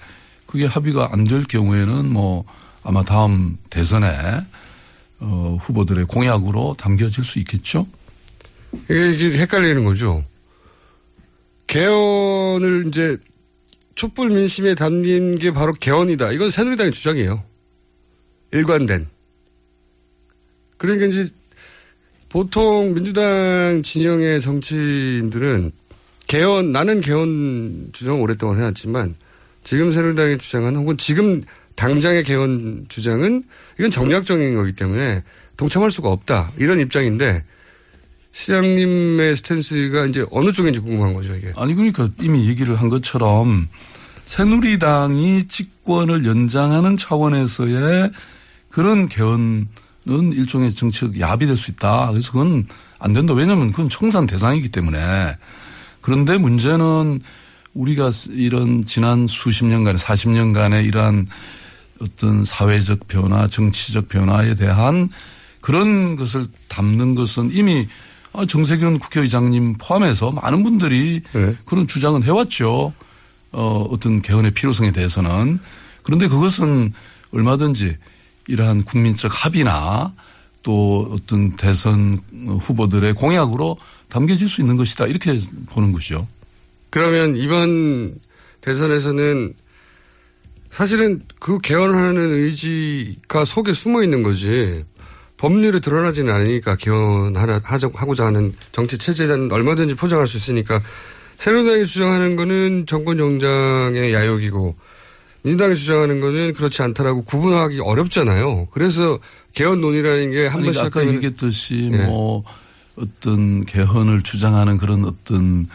그게 합의가 안 될 경우에는 뭐 아마 다음 대선에 어, 후보들의 공약으로 담겨질 수 있겠죠. 이게 헷갈리는 거죠. 개헌을 이제 촛불 민심에 담긴 게 바로 개헌이다. 이건 새누리당의 주장이에요. 일관된. 그러니까 이제 보통 민주당 진영의 정치인들은 개헌, 나는 개헌 주장 오랫동안 해왔지만 지금 새누리당의 주장은 혹은 지금 당장의 개헌 주장은 이건 정략적인 거기 때문에 동참할 수가 없다. 이런 입장인데 시장님의 스탠스가 이제 어느 쪽인지 궁금한 거죠, 이게. 아니 그러니까 이미 얘기를 한 것처럼 새누리당이 집권을 연장하는 차원에서의 그런 개헌은 일종의 정치적 야합이 될수 있다. 그래서 그건 안 된다. 왜냐하면 그건 청산 대상이기 때문에. 그런데 문제는 우리가 이런 지난 수십 년간의 40년간의 이러한 어떤 사회적 변화, 정치적 변화에 대한 그런 것을 담는 것은 이미 아, 정세균 국회의장님 포함해서 많은 분들이 네. 그런 주장은 해왔죠. 어, 어떤 개헌의 필요성에 대해서는. 그런데 그것은 얼마든지 이러한 국민적 합의나 또 어떤 대선 후보들의 공약으로 담겨질 수 있는 것이다. 이렇게 보는 것이죠. 그러면 이번 대선에서는 사실은 그 개헌하는 의지가 속에 숨어 있는 거지 법률에 드러나지는 않으니까 개헌하고자 하는 정치 체제는 얼마든지 포장할 수 있으니까 새누리당이 주장하는 거는 정권 정장의 야욕이고 민주당이 주장하는 거는 그렇지 않다라고 구분하기 어렵잖아요. 그래서 개헌 논의라는 게한 아니, 번 아까 시작하면 얘기했듯이 예. 뭐 어떤 개헌을 주장하는 그런 어떤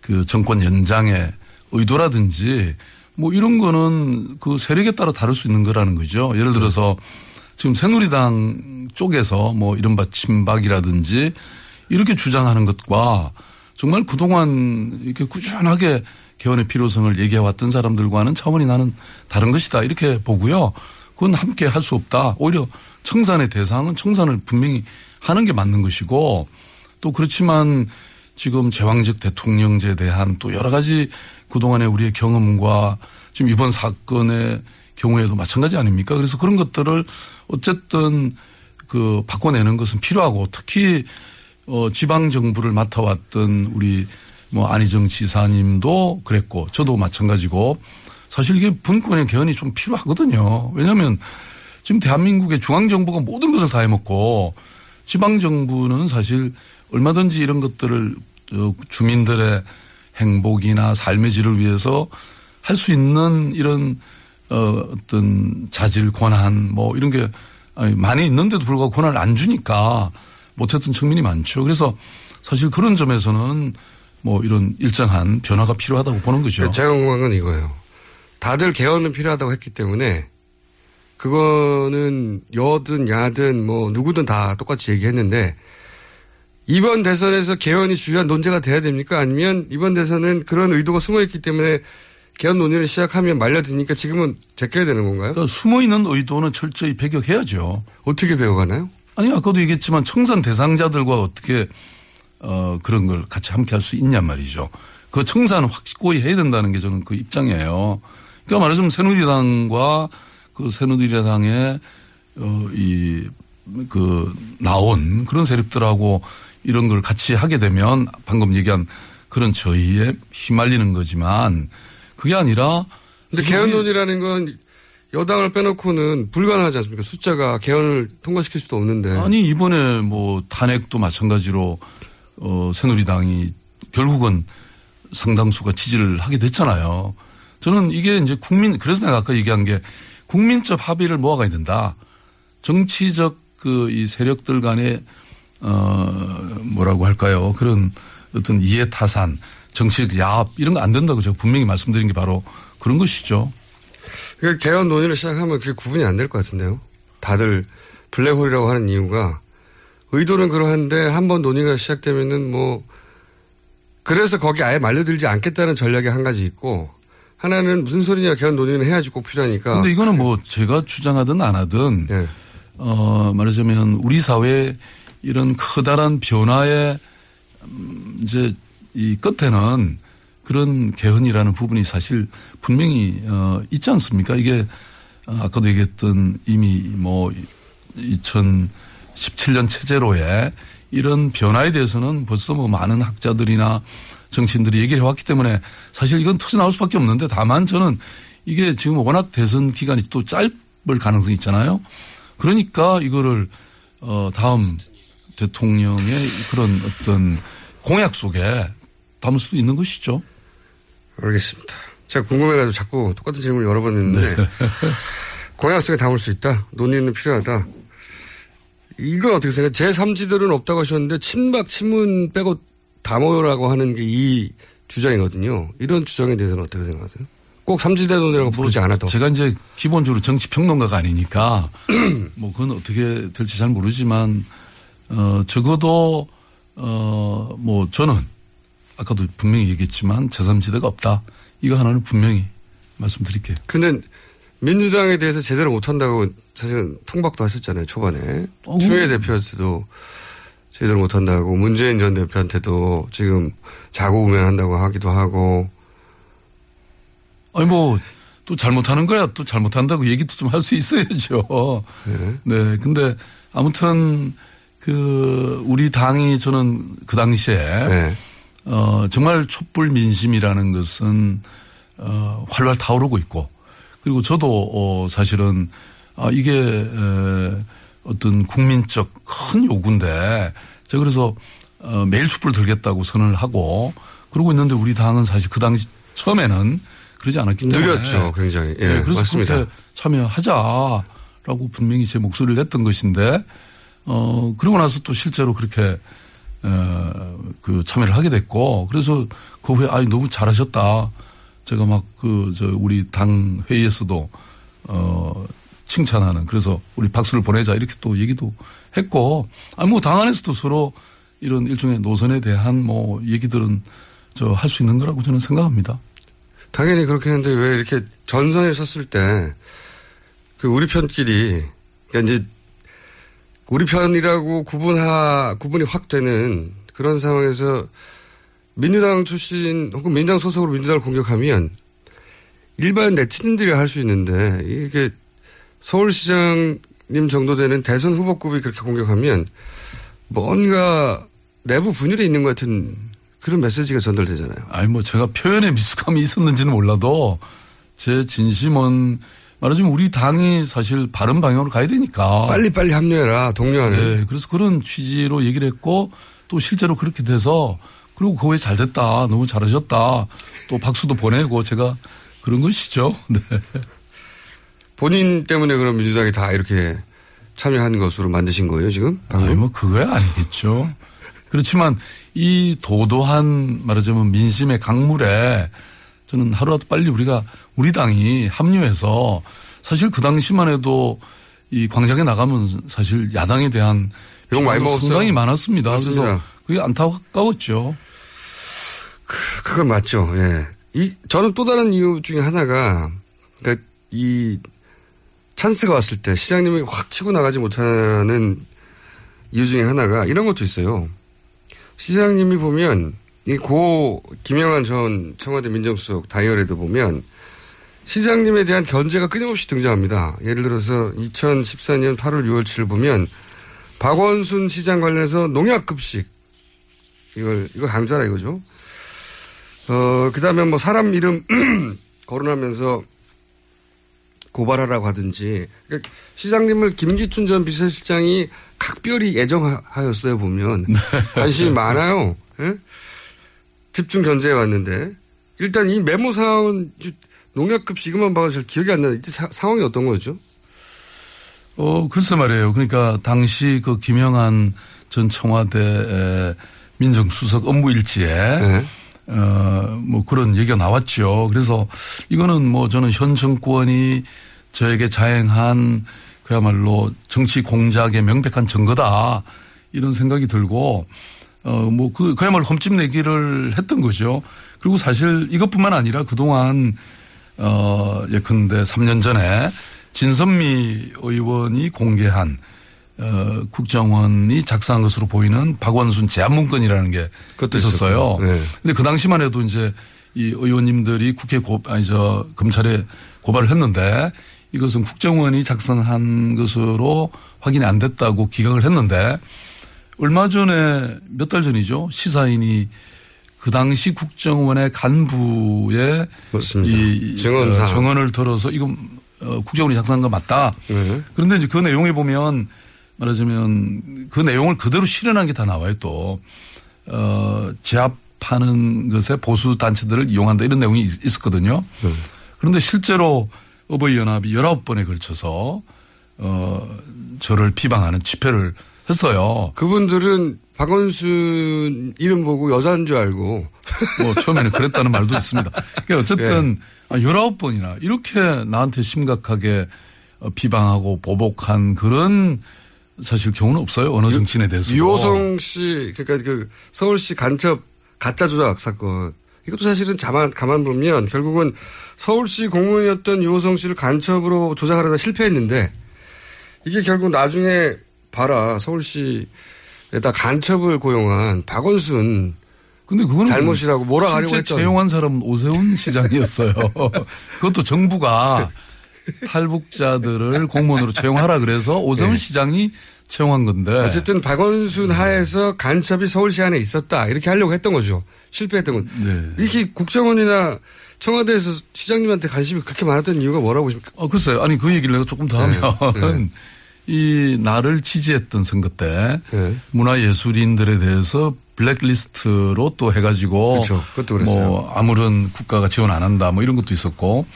그 정권 연장의 의도라든지 뭐 이런 거는 그 세력에 따라 다를 수 있는 거라는 거죠. 예를 들어서 지금 새누리당 쪽에서 뭐 이른바 친박이라든지 이렇게 주장하는 것과 정말 그동안 이렇게 꾸준하게 개헌의 필요성을 얘기해 왔던 사람들과는 차원이 나는 다른 것이다. 이렇게 보고요. 그건 함께 할 수 없다. 오히려 청산의 대상은 청산을 분명히 하는 게 맞는 것이고 또 그렇지만 지금 제왕적 대통령제에 대한 또 여러 가지 그동안의 우리의 경험과 지금 이번 사건의 경우에도 마찬가지 아닙니까? 그래서 그런 것들을 어쨌든 그 바꿔내는 것은 필요하고 특히 어 지방 정부를 맡아왔던 우리 뭐 안희정 지사님도 그랬고 저도 마찬가지고 사실 이게 분권의 개헌이 좀 필요하거든요. 왜냐하면 지금 대한민국의 중앙 정부가 모든 것을 다 해먹고 지방 정부는 사실 얼마든지 이런 것들을 어, 주민들의 행복이나 삶의 질을 위해서 할 수 있는 이런 어, 어떤 자질 권한 뭐 이런 게 많이 있는데도 불구하고 권한을 안 주니까 못했던 측면이 많죠. 그래서 사실 그런 점에서는 뭐 이런 일정한 변화가 필요하다고 보는 거죠. 제가 궁금한 건 이거예요. 다들 개헌은 필요하다고 했기 때문에 그거는 여든 야든 뭐 누구든 다 똑같이 얘기했는데 이번 대선에서 개헌이 주요한 논제가 돼야 됩니까? 아니면 이번 대선은 그런 의도가 숨어 있기 때문에 개헌 논의를 시작하면 말려드니까 지금은 제껴야 되는 건가요? 그러니까 숨어 있는 의도는 철저히 배격해야죠. 어떻게 배워가나요? 아니 아까도 얘기했지만 청산 대상자들과 어떻게 어 그런 걸 같이 함께 할 수 있냔 말이죠. 그 청산은 확고히 해야 된다는 게 저는 그 입장이에요. 그러니까 말하자면 새누리당과 그 새누리당의 어 이 그 나온 그런 세력들하고 이런 걸 같이 하게 되면 방금 얘기한 그런 저희에 휘말리는 거지만 그게 아니라 근데 개헌 논의라는 건 여당을 빼놓고는 불가능하지 않습니까? 숫자가 개헌을 통과시킬 수도 없는데. 아니 이번에 뭐 탄핵도 마찬가지로 어 새누리당이 결국은 상당수가 지지를 하게 됐잖아요. 저는 이게 이제 국민 그래서 내가 아까 얘기한 게 국민적 합의를 모아가야 된다. 정치적 그 이 세력들 간의 어 뭐라고 할까요? 그런 어떤 이해 타산, 정치적 야합 이런 거 안 된다고 제가 분명히 말씀드린 게 바로 그런 것이죠. 그러니까 개헌 논의를 시작하면 그게 구분이 안 될 것 같은데요. 다들 블랙홀이라고 하는 이유가 의도는 그러한데 한 번 논의가 시작되면은 뭐 그래서 거기 아예 말려들지 않겠다는 전략이 한 가지 있고 하나는 무슨 소리냐 개헌 논의는 해야지 꼭 필요하니까. 근데 이거는 뭐 제가 주장하든 안 하든 어 말하자면 우리 사회 이런 커다란 변화의 음, 이제 이 끝에는 그런 개헌이라는 부분이 사실 분명히 어 있지 않습니까? 이게 어, 아까도 얘기했던 이미 뭐 2017년 체제로의 이런 변화에 대해서는 벌써 뭐 많은 학자들이나 정치인들이 얘기를 해왔기 때문에 사실 이건 터져 나올 수밖에 없는데 다만 저는 이게 지금 워낙 대선 기간이 또 짧을 가능성이 있잖아요. 그러니까 이거를 어 다음 대통령의 그런 어떤 공약 속에 담을 수도 있는 것이죠. 알겠습니다. 제가 궁금해가지고 자꾸 똑같은 질문을 여러 번 했는데 네. 공약 속에 담을 수 있다. 논의는 필요하다. 이건 어떻게 생각해요? 제3지들은 없다고 하셨는데 친박 친문 빼고 다 모여라고 하는 게 이 주장이거든요. 이런 주장에 대해서는 어떻게 생각하세요? 꼭 삼지대론이라고 부르지 않아도. 제가 이제 기본적으로 정치 평론가가 아니니까 뭐 그건 어떻게 될지 잘 모르지만 어 적어도 어뭐 저는 아까도 분명히 얘기했지만 제3지대가 없다. 이거 하나는 분명히 말씀드릴게요. 근데 민주당에 대해서 제대로 못한다고 사실은 통박도 하셨잖아요 초반에 추미애 대표한테도 제대로 못한다고 문재인 전 대표한테도 지금 자고 우면한다고 하기도 하고 아니 뭐 또 잘못하는 거야 또 잘못한다고 얘기도 좀 할 수 있어야죠. 네. 근데 아무튼 그 우리 당이 저는 그 당시에 어 정말 촛불 민심이라는 것은 어 활활 타오르고 있고 그리고 저도 어 사실은 아 이게 에 어떤 국민적 큰 요구인데 제가 그래서 어 매일 촛불 들겠다고 선언을 하고 그러고 있는데 우리 당은 사실 그 당시 처음에는 그러지 않았기 때문에 느렸죠, 굉장히. 예, 네, 그래서 맞습니다. 그렇게 참여하자라고 분명히 제 목소리를 냈던 것인데 어 그러고 나서 또 실제로 그렇게 어 그 참여를 하게 됐고 그래서 그 후에 아 너무 잘하셨다. 제가 막 그 저 우리 당 회의에서도 어 칭찬하는 그래서 우리 박수를 보내자 이렇게 또 얘기도 했고 아니 뭐당 안에서도 서로 이런 일종의 노선에 대한 뭐 얘기들은 저 할 수 있는 거라고 저는 생각합니다. 당연히 그렇게 했는데 왜 이렇게 전선에 섰을 때 그 우리 편끼리 그러니까 이제 우리 편이라고 구분하 구분이 확 되는 그런 상황에서 민주당 출신 혹은 민주당 소속으로 민주당을 공격하면 일반 네티즌들이 할 수 있는데 이게 서울시장님 정도 되는 대선 후보급이 그렇게 공격하면 뭔가 내부 분열이 있는 것 같은 그런 메시지가 전달되잖아요. 아니 뭐 제가 표현에 미숙함이 있었는지는 몰라도 제 진심은 말하자면 우리 당이 사실 바른 방향으로 가야 되니까 빨리 빨리 합류해라 동료하는. 네, 그래서 그런 취지로 얘기를 했고 또 실제로 그렇게 돼서 그리고 그 후에 잘 됐다 너무 잘하셨다 또 박수도 보내고 제가 그런 것이죠. 네. 본인 때문에 그럼 민주당이 다 이렇게 참여한 것으로 만드신 거예요 지금? 아니 뭐 그거야 아니겠죠. 그렇지만 이 도도한 말하자면 민심의 강물에 저는 하루라도 빨리 우리가 우리 당이 합류해서 사실 그 당시만 해도 이 광장에 나가면 사실 야당에 대한 욕 많이 먹었어요. 상당히 많았습니다. 맞습니다. 그래서 그게 안타까웠죠. 그건 맞죠. 예. 이 저는 또 다른 이유 중에 하나가 그러니까 이 찬스가 왔을 때 시장님이 확 치고 나가지 못하는 이유 중에 하나가 이런 것도 있어요. 시장님이 보면 이고 김영환 전 청와대 민정수석 다이어리도 보면 시장님에 대한 견제가 끊임없이 등장합니다. 예를 들어서 2014년 8월 6월 7일 보면 박원순 시장 관련해서 농약 급식 이걸 이거 강조하라 이거죠. 어 그다음에 뭐 사람 이름 거론하면서 고발하라고 하든지 그러니까 시장님을 김기춘 전 비서실장이 각별히 애정하였어요 보면 관심이 많아요. 예? 집중 견제해 왔는데 일단 이 메모 상황은 농약급식 이것만 봐도 잘 기억이 안 나는데 사- 상황이 어떤 거죠? 어, 글쎄 말이에요. 그러니까 당시 그 김영한 전 청와대 에, 민정수석 업무 일지에 어, 뭐 그런 얘기가 나왔죠. 그래서 이거는 뭐 저는 현 정권이 저에게 자행한 그야말로 정치 공작의 명백한 증거다. 이런 생각이 들고 어, 뭐 그, 그야말로 흠집 내기를 했던 거죠. 그리고 사실 이것뿐만 아니라 그동안 어, 예컨대 3년 전에 진선미 의원이 공개한 어, 국정원이 작성한 것으로 보이는 박원순 제안 문건이라는 게 있었어요. 네. 근데 그 당시만 해도 이제 이 의원님들이 국회 고, 아니 저 검찰에 고발을 했는데 이것은 국정원이 작성한 것으로 확인이 안 됐다고 기각을 했는데 얼마 전에 몇 달 전이죠. 시사인이 그 당시 국정원의 간부의 이 증언사. 어, 증언을 들어서 이건 어, 국정원이 작성한 거 맞다. 네. 그런데 이제 그 내용에 보면 말하자면 그 내용을 그대로 실현한 게 다 나와요 또. 어, 제압하는 것에 보수 단체들을 이용한다 이런 내용이 있- 있었거든요. 그런데 실제로 어버이연합이 19번에 걸쳐서 어, 저를 비방하는 집회를 했어요. 그분들은 박원순 이름 보고 여자인 줄 알고. 뭐 처음에는 그랬다는 말도 있습니다. 그러니까 어쨌든 예. 19번이나 이렇게 나한테 심각하게 어, 비방하고 보복한 그런 사실 경우는 없어요. 어느 정치인에 대해서. 유호성 씨, 그러니까 그 서울시 간첩 가짜 조작 사건. 이것도 사실은 가만, 가만 보면 결국은 서울시 공무원이었던 유호성 씨를 간첩으로 조작하려다 실패했는데 이게 결국 나중에 봐라. 서울시에다 간첩을 고용한 박원순. 근데 그거는 잘못이라고 몰아가려고 실제 채용한 사람은 오세훈 시장이었어요. 그것도 정부가 탈북자들을 공무원으로 채용하라 그래서 오세훈 네. 시장이 채용한 건데. 어쨌든 박원순 하에서 간첩이 서울시 안에 있었다. 이렇게 하려고 했던 거죠. 실패했던 건. 네. 이렇게 국정원이나 청와대에서 시장님한테 관심이 그렇게 많았던 이유가 뭐라고 보십니까? 어, 글쎄요. 아니, 그 얘기를 내가 조금 더 네. 하면. 네. 이 나를 지지했던 선거 때 네. 문화예술인들에 대해서 블랙리스트로 또 해가지고 그렇죠. 그랬어요. 뭐 아무런 국가가 지원 안 한다 뭐 이런 것도 있었고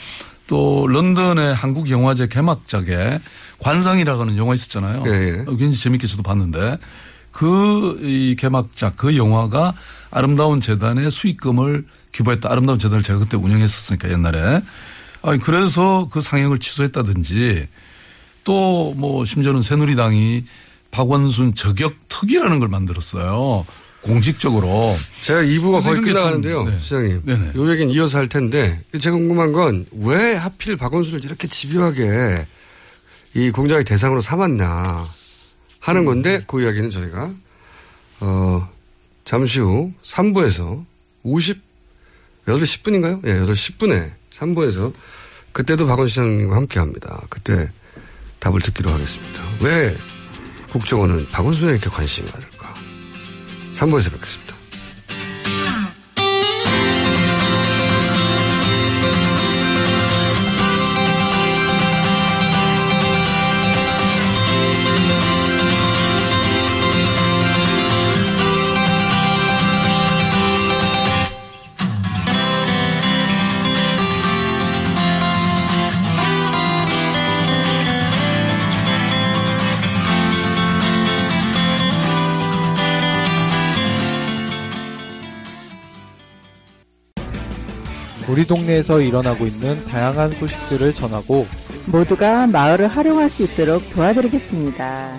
또 런던의 한국 영화제 개막작에 관상이라고 하는 영화 있었잖아요. 예, 예. 굉장히 재밌게 저도 봤는데 그 이 개막작 그 영화가 아름다운 재단의 수익금을 기부했다. 아름다운 재단을 제가 그때 운영했었으니까 옛날에. 아니 그래서 그 상영을 취소했다든지 또 뭐 심지어는 새누리당이 박원순 저격 특위라는 걸 만들었어요. 공식적으로. 제가 2부가 거의 끝나가는데요. 네. 시장님. 네네. 요 얘기는 이어서 할 텐데 제가 궁금한 건 왜 하필 박원순을 이렇게 집요하게 이 공작의 대상으로 삼았나 하는 건데 그 이야기는 저희가 어 잠시 후 3부에서 50 8시 10분인가요? 예, 8시 10분에 3부에서 그때도 박원순 시장님과 함께 합니다. 그때 답을 듣기로 하겠습니다. 왜 국정원은 박원순에 이렇게 관심이 많을까? 3부에서 뵙겠습니다. 우리 동네에서 일어나고 있는 다양한 소식들을 전하고 모두가 마을을 활용할 수 있도록 도와드리겠습니다.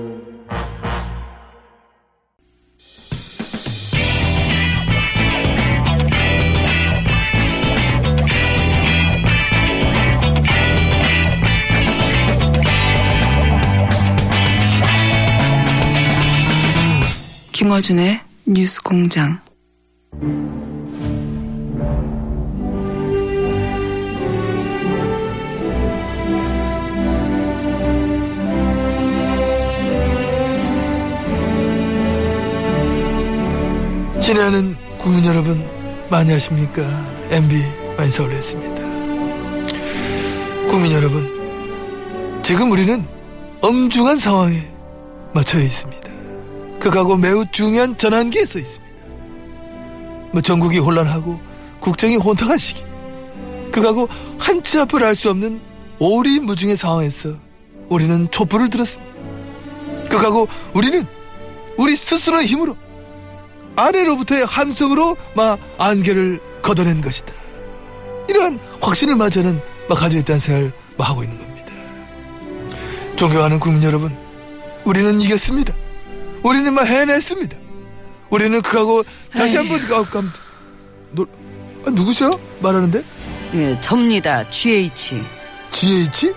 김어준의 뉴스 공장. 친애하는 국민 여러분 많이 하십니까? MB 만서울이었습니다. 국민 여러분, 지금 우리는 엄중한 상황에 맞춰 있습니다. 그하고 매우 중요한 전환기에 서 있습니다. 뭐 전국이 혼란하고 국정이 혼탁한 시기, 그하고 한치 앞을 알 수 없는 오리무중의 상황에서 우리는 촛불을 들었습니다. 그하고 우리는 우리 스스로의 힘으로 아래로부터의 함성으로 막 안개를 걷어낸 것이다. 이러한 확신을 마 저는 막 가지고 있다는 생각을 막 하고 있는 겁니다. 존경하는 국민 여러분, 우리는 이겼습니다. 우리는 막 해냈습니다. 우리는 그하고 다시 한번 아, 깜, 놀, 아, 누구세요? 말하는데? 예, 접니다. GH. GH?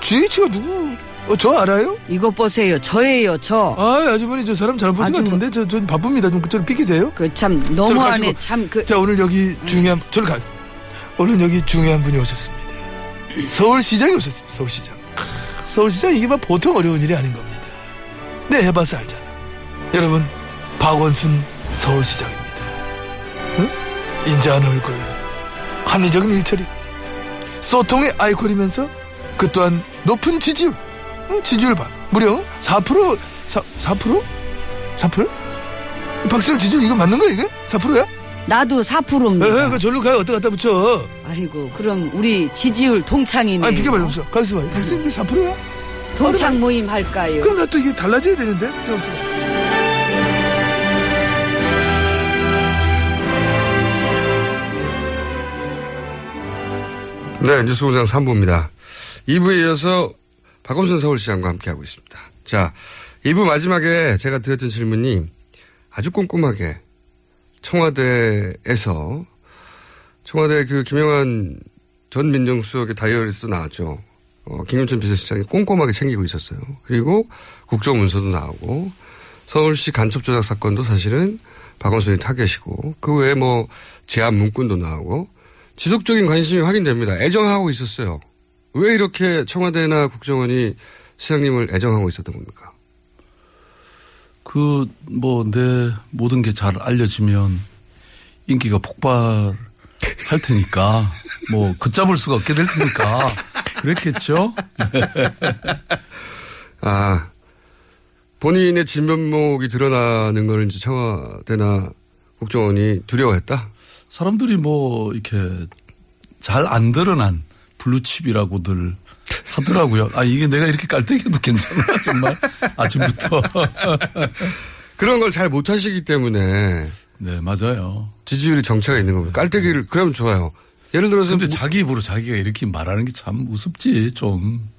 GH가 누구? 어, 저 알아요? 이것 보세요. 저예요, 저. 아, 아주머니 저 사람 잘못 본것 아주- 같은데 저, 저 바쁩니다. 좀 그쪽으로 비키세요. 그 참 너무하네. 참 그. 자 오늘 여기 중요한 저를 가 오늘 여기 중요한 분이 오셨습니다. 서울시장이 오셨습니다. 서울시장. 크, 서울시장 이게 막 보통 어려운 일이 아닌 겁니다. 네 해봐서 알잖아. 여러분 박원순 서울시장입니다. 응? 인자한 얼굴, 합리적인 일처리, 소통의 아이콘이면서 그 또한 높은 지지율. 응, 지지율 봐. 무려 4% 4, 4%? 4%? 박수영 지지율 이거 맞는 거야 이게? 4%야? 나도 4%입니다. 에, 그 절로 가요. 어디다 갖다 붙여. 아이고, 그럼 우리 지지율 동창이네. 아니, 비켜봐요, 없어. 가만있어 봐요. 박수영 이게 4%야? 동창 모임 할까요? 그럼 나 또 이게 달라져야 되는데? 자, 없어. 네, 뉴스공장 3부입니다. 2부에 이어서 박원순 서울시장과 함께하고 있습니다. 자, 2부 마지막에 제가 드렸던 질문이 아주 꼼꼼하게 청와대에서 청와대 그 김영환 전 민정수석의 다이어리스도 나왔죠. 어, 김윤천 비서실장이 꼼꼼하게 챙기고 있었어요. 그리고 국정문서도 나오고 서울시 간첩 조작 사건도 사실은 박원순이 타겟이고 그 외에 뭐 제안 문건도 나오고 지속적인 관심이 확인됩니다. 애정하고 있었어요. 왜 이렇게 청와대나 국정원이 시장님을 애정하고 있었던 겁니까? 그, 뭐, 내 모든 게 잘 알려지면 인기가 폭발할 테니까, 뭐, 걷잡을 수가 없게 될 테니까, 그랬겠죠? 아, 본인의 진면목이 드러나는 걸 이제 청와대나 국정원이 두려워했다? 사람들이 뭐, 이렇게 잘 안 드러난 블루칩이라고들 하더라고요. 아, 이게 내가 이렇게 깔때기도 괜찮아, 정말. 아침부터. 그런 걸 잘 못하시기 때문에. 네, 맞아요. 지지율이 정체가 있는 겁니다. 깔때기를, 그러면 좋아요. 예를 들어서. 근데 자기 입으로 자기가 이렇게 말하는 게 참 우습지, 좀.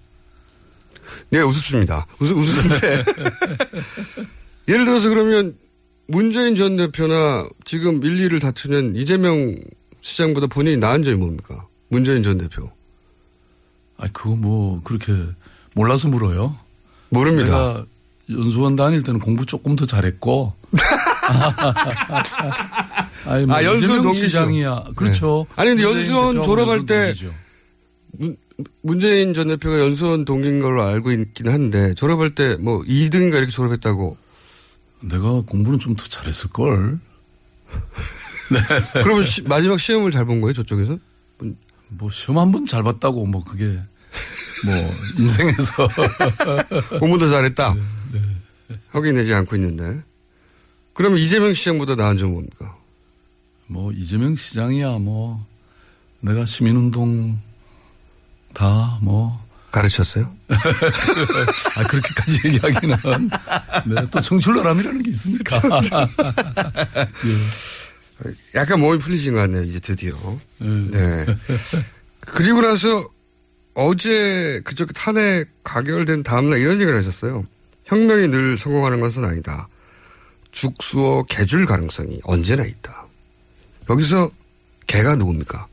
네, 우습습니다. 우습, 우습는데. 예를 들어서 그러면 문재인 전 대표나 지금 1, 2를 다투는 이재명 시장보다 본인이 나은 점이 뭡니까? 문재인 전 대표. 아, 그거 뭐, 그렇게 몰라서 물어요. 모릅니다. 내가 연수원 다닐 때는 공부 조금 더 잘했고. 아니, 뭐 아, 연수원 동기죠. 시장이야. 그렇죠. 네. 아니, 근데 연수원 졸업할 때. 문, 문재인 전 대표가 연수원 동기인 걸로 알고 있긴 한데 졸업할 때 뭐 2등인가 이렇게 졸업했다고. 내가 공부는 좀 더 잘했을걸. 그러면 시- 마지막 시험을 잘 본 거예요, 저쪽에서? 뭐 시험 한 번 잘 봤다고 뭐 그게 뭐 인생에서 공부도 잘했다. 확인되지 않고 있는데. 그러면 이재명 시장보다 나은 점은 뭡니까? 뭐 이재명 시장이야 뭐 내가 시민운동 다 뭐 가르쳤어요? 아 그렇게까지 얘기하기는 네, 또 청출어람이라는 게 있으니까 예. 약간 몸이 풀리신 것 같네요, 이제 드디어. 네. 그리고 나서 어제 그저께 탄핵 가결된 다음날 이런 얘기를 하셨어요. 혁명이 늘 성공하는 것은 아니다. 죽수어 개줄 가능성이 언제나 있다. 여기서 개가 누굽니까?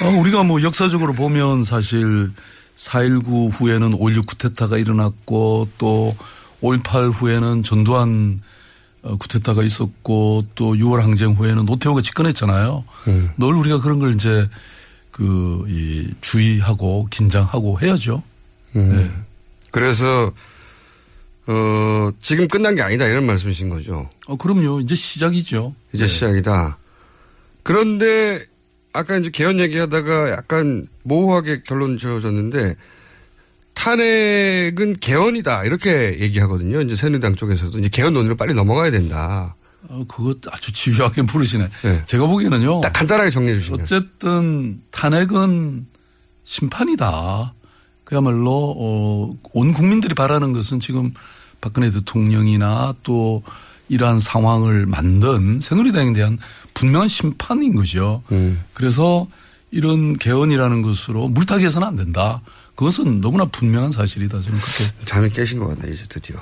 아, 우리가 뭐 역사적으로 보면 사실 4.19 후에는 5.16 쿠데타가 일어났고 또 5.18 후에는 전두환 어, 쿠데타가 있었고 또 6월 항쟁 후에는 노태우가 집권했잖아요. 늘 우리가 그런 걸 이제 그, 이, 주의하고 긴장하고 해야죠. 음. 네. 그래서 어, 지금 끝난 게 아니다 이런 말씀이신 거죠. 어, 그럼요. 이제 시작이죠. 이제 네. 시작이다. 그런데 아까 이제 개헌 얘기하다가 약간 모호하게 결론 지어졌는데 탄핵은 개헌이다 이렇게 얘기하거든요. 이제 새누리당 쪽에서도 이제 개헌 논의로 빨리 넘어가야 된다. 어, 그거 아주 집요하게 물으시네. 제가 보기에는요. 딱 간단하게 정리해 주시면. 어쨌든 탄핵은 심판이다. 그야말로 어, 온 국민들이 바라는 것은 지금 박근혜 대통령이나 또 이러한 상황을 만든 새누리당에 대한 분명한 심판인 거죠. 음. 그래서 이런 개헌이라는 것으로 물타기 해서는 안 된다. 그것은 너무나 분명한 사실이다. 저는 그렇게. 잠이 깨신 것 같네, 이제 드디어.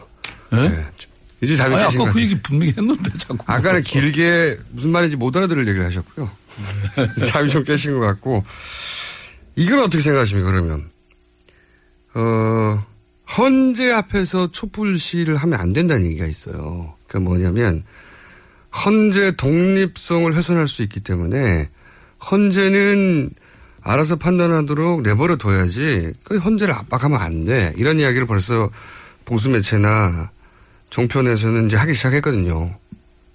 예? 네. 이제 잠이 아니, 깨신 아까 것 그. 얘기 분명히 했는데 자꾸. 아까는 길게 무슨 말인지 못 알아들을 얘기를 하셨고요. 잠이 좀 깨신 것 같고. 이건 어떻게 생각하십니까, 그러면? 어, 헌재 앞에서 촛불 시위를 하면 안 된다는 얘기가 있어요. 그러니까 뭐냐면, 헌재 독립성을 훼손할 수 있기 때문에, 헌재는 알아서 판단하도록 내버려 둬야지, 그 헌재를 압박하면 안 돼. 이런 이야기를 벌써 보수 매체나 종편에서는 이제 하기 시작했거든요.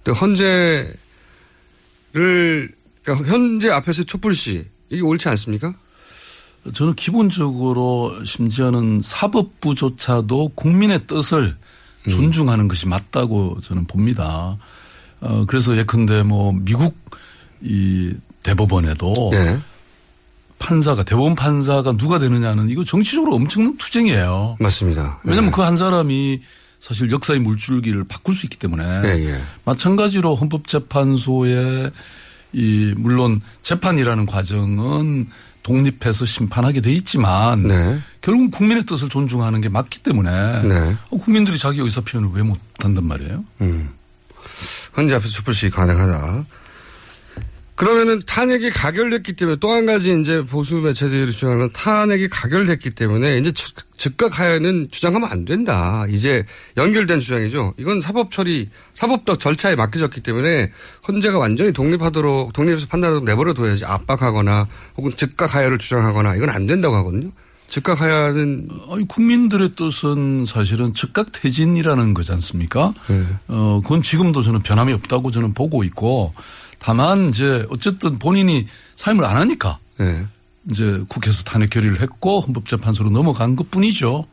근데 헌재를, 그러니까 현재 앞에서 촛불 시, 이게 옳지 않습니까? 저는 기본적으로 심지어는 사법부조차도 국민의 뜻을 존중하는 것이 맞다고 저는 봅니다. 어, 그래서 예컨대 뭐 미국 이 대법원에도 네. 판사가 대법원 판사가 누가 되느냐는 이거 정치적으로 엄청난 투쟁이에요. 맞습니다. 왜냐하면 그한 사람이 사실 역사의 물줄기를 바꿀 수 있기 때문에 예, 예. 마찬가지로 헌법재판소의 이 물론 재판이라는 과정은 독립해서 심판하게 돼 있지만 네. 결국 은 국민의 뜻을 존중하는 게 맞기 때문에 네. 어, 국민들이 자기 의사 표현을 왜 못한단 말이에요? 음. 헌재 앞에서 촛불 시위 가능하다. 그러면은 탄핵이 가결됐기 때문에 또 한 가지 이제 보수 매체들이 주장하는 탄핵이 가결됐기 때문에 이제 즉- 즉각 하야는 주장하면 안 된다. 이제 연결된 주장이죠. 이건 사법 처리, 사법적 절차에 맡겨졌기 때문에 헌재가 완전히 독립하도록 독립해서 판단하도록 내버려 둬야지 압박하거나 혹은 즉각 하야를 주장하거나 이건 안 된다고 하거든요. 즉각 하야는 아니, 국민들의 뜻은 사실은 즉각 퇴진이라는 거지 않습니까? 네. 어, 그건 지금도 저는 변함이 없다고 저는 보고 있고 다만 이제 어쨌든 본인이 사임을 안 하니까 네. 이제 국회에서 탄핵 결의를 했고 헌법재판소로 넘어간 것 뿐이죠.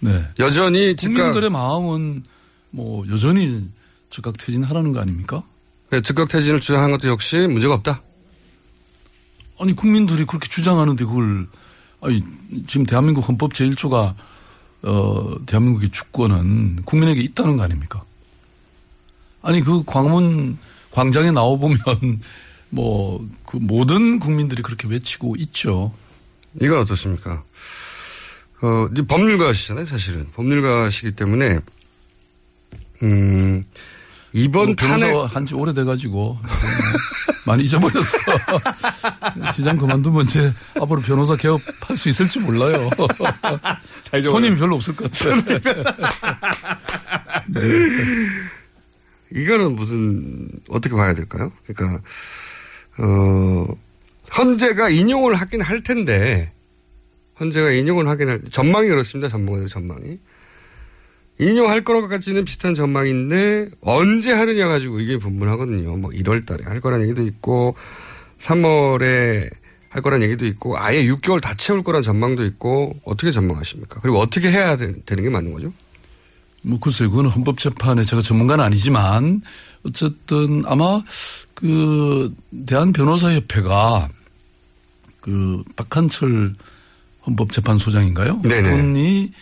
네. 여전히 즉각 국민들의 마음은 뭐 여전히 즉각 퇴진하라는 거 아닙니까? 네, 즉각 퇴진을 주장한 것도 역시 문제가 없다. 아니 국민들이 그렇게 주장하는데 그걸 아니 지금 대한민국 헌법 제1조가 어 대한민국의 주권은 국민에게 있다는 거 아닙니까? 아니 그 광화문 광장에 나와 보면 뭐 그 모든 국민들이 그렇게 외치고 있죠. 이건 어떻습니까? 어, 법률가시잖아요, 사실은. 법률가시기 때문에, 음, 이번 뭐 탄핵. 변호사 한지 오래돼가지고 많이 잊어버렸어. 시장 그만두면 이제 앞으로 변호사 개업할 수 있을지 몰라요. 손님이 별로 없을 것 같아. 이거는 무슨, 어떻게 봐야 될까요? 그러니까, 어, 헌재가 인용을 하긴 할 텐데, 헌재가 인용을 하긴 할, 전망이 그렇습니다. 전문가들 전망이. 인용할 거라까지는 비슷한 전망인데, 언제 하느냐 가지고 이게 분분하거든요. 뭐 1월 달에 할 거란 얘기도 있고, 3월에 할 거란 얘기도 있고, 아예 6개월 다 채울 거란 전망도 있고, 어떻게 전망하십니까? 그리고 어떻게 해야 되, 되는 게 맞는 거죠? 뭐 글쎄요, 그거는 헌법재판에 제가 전문가는 아니지만 어쨌든 아마 그 대한 변호사협회가 그 박한철 헌법재판소장인가요? 네네. 그분이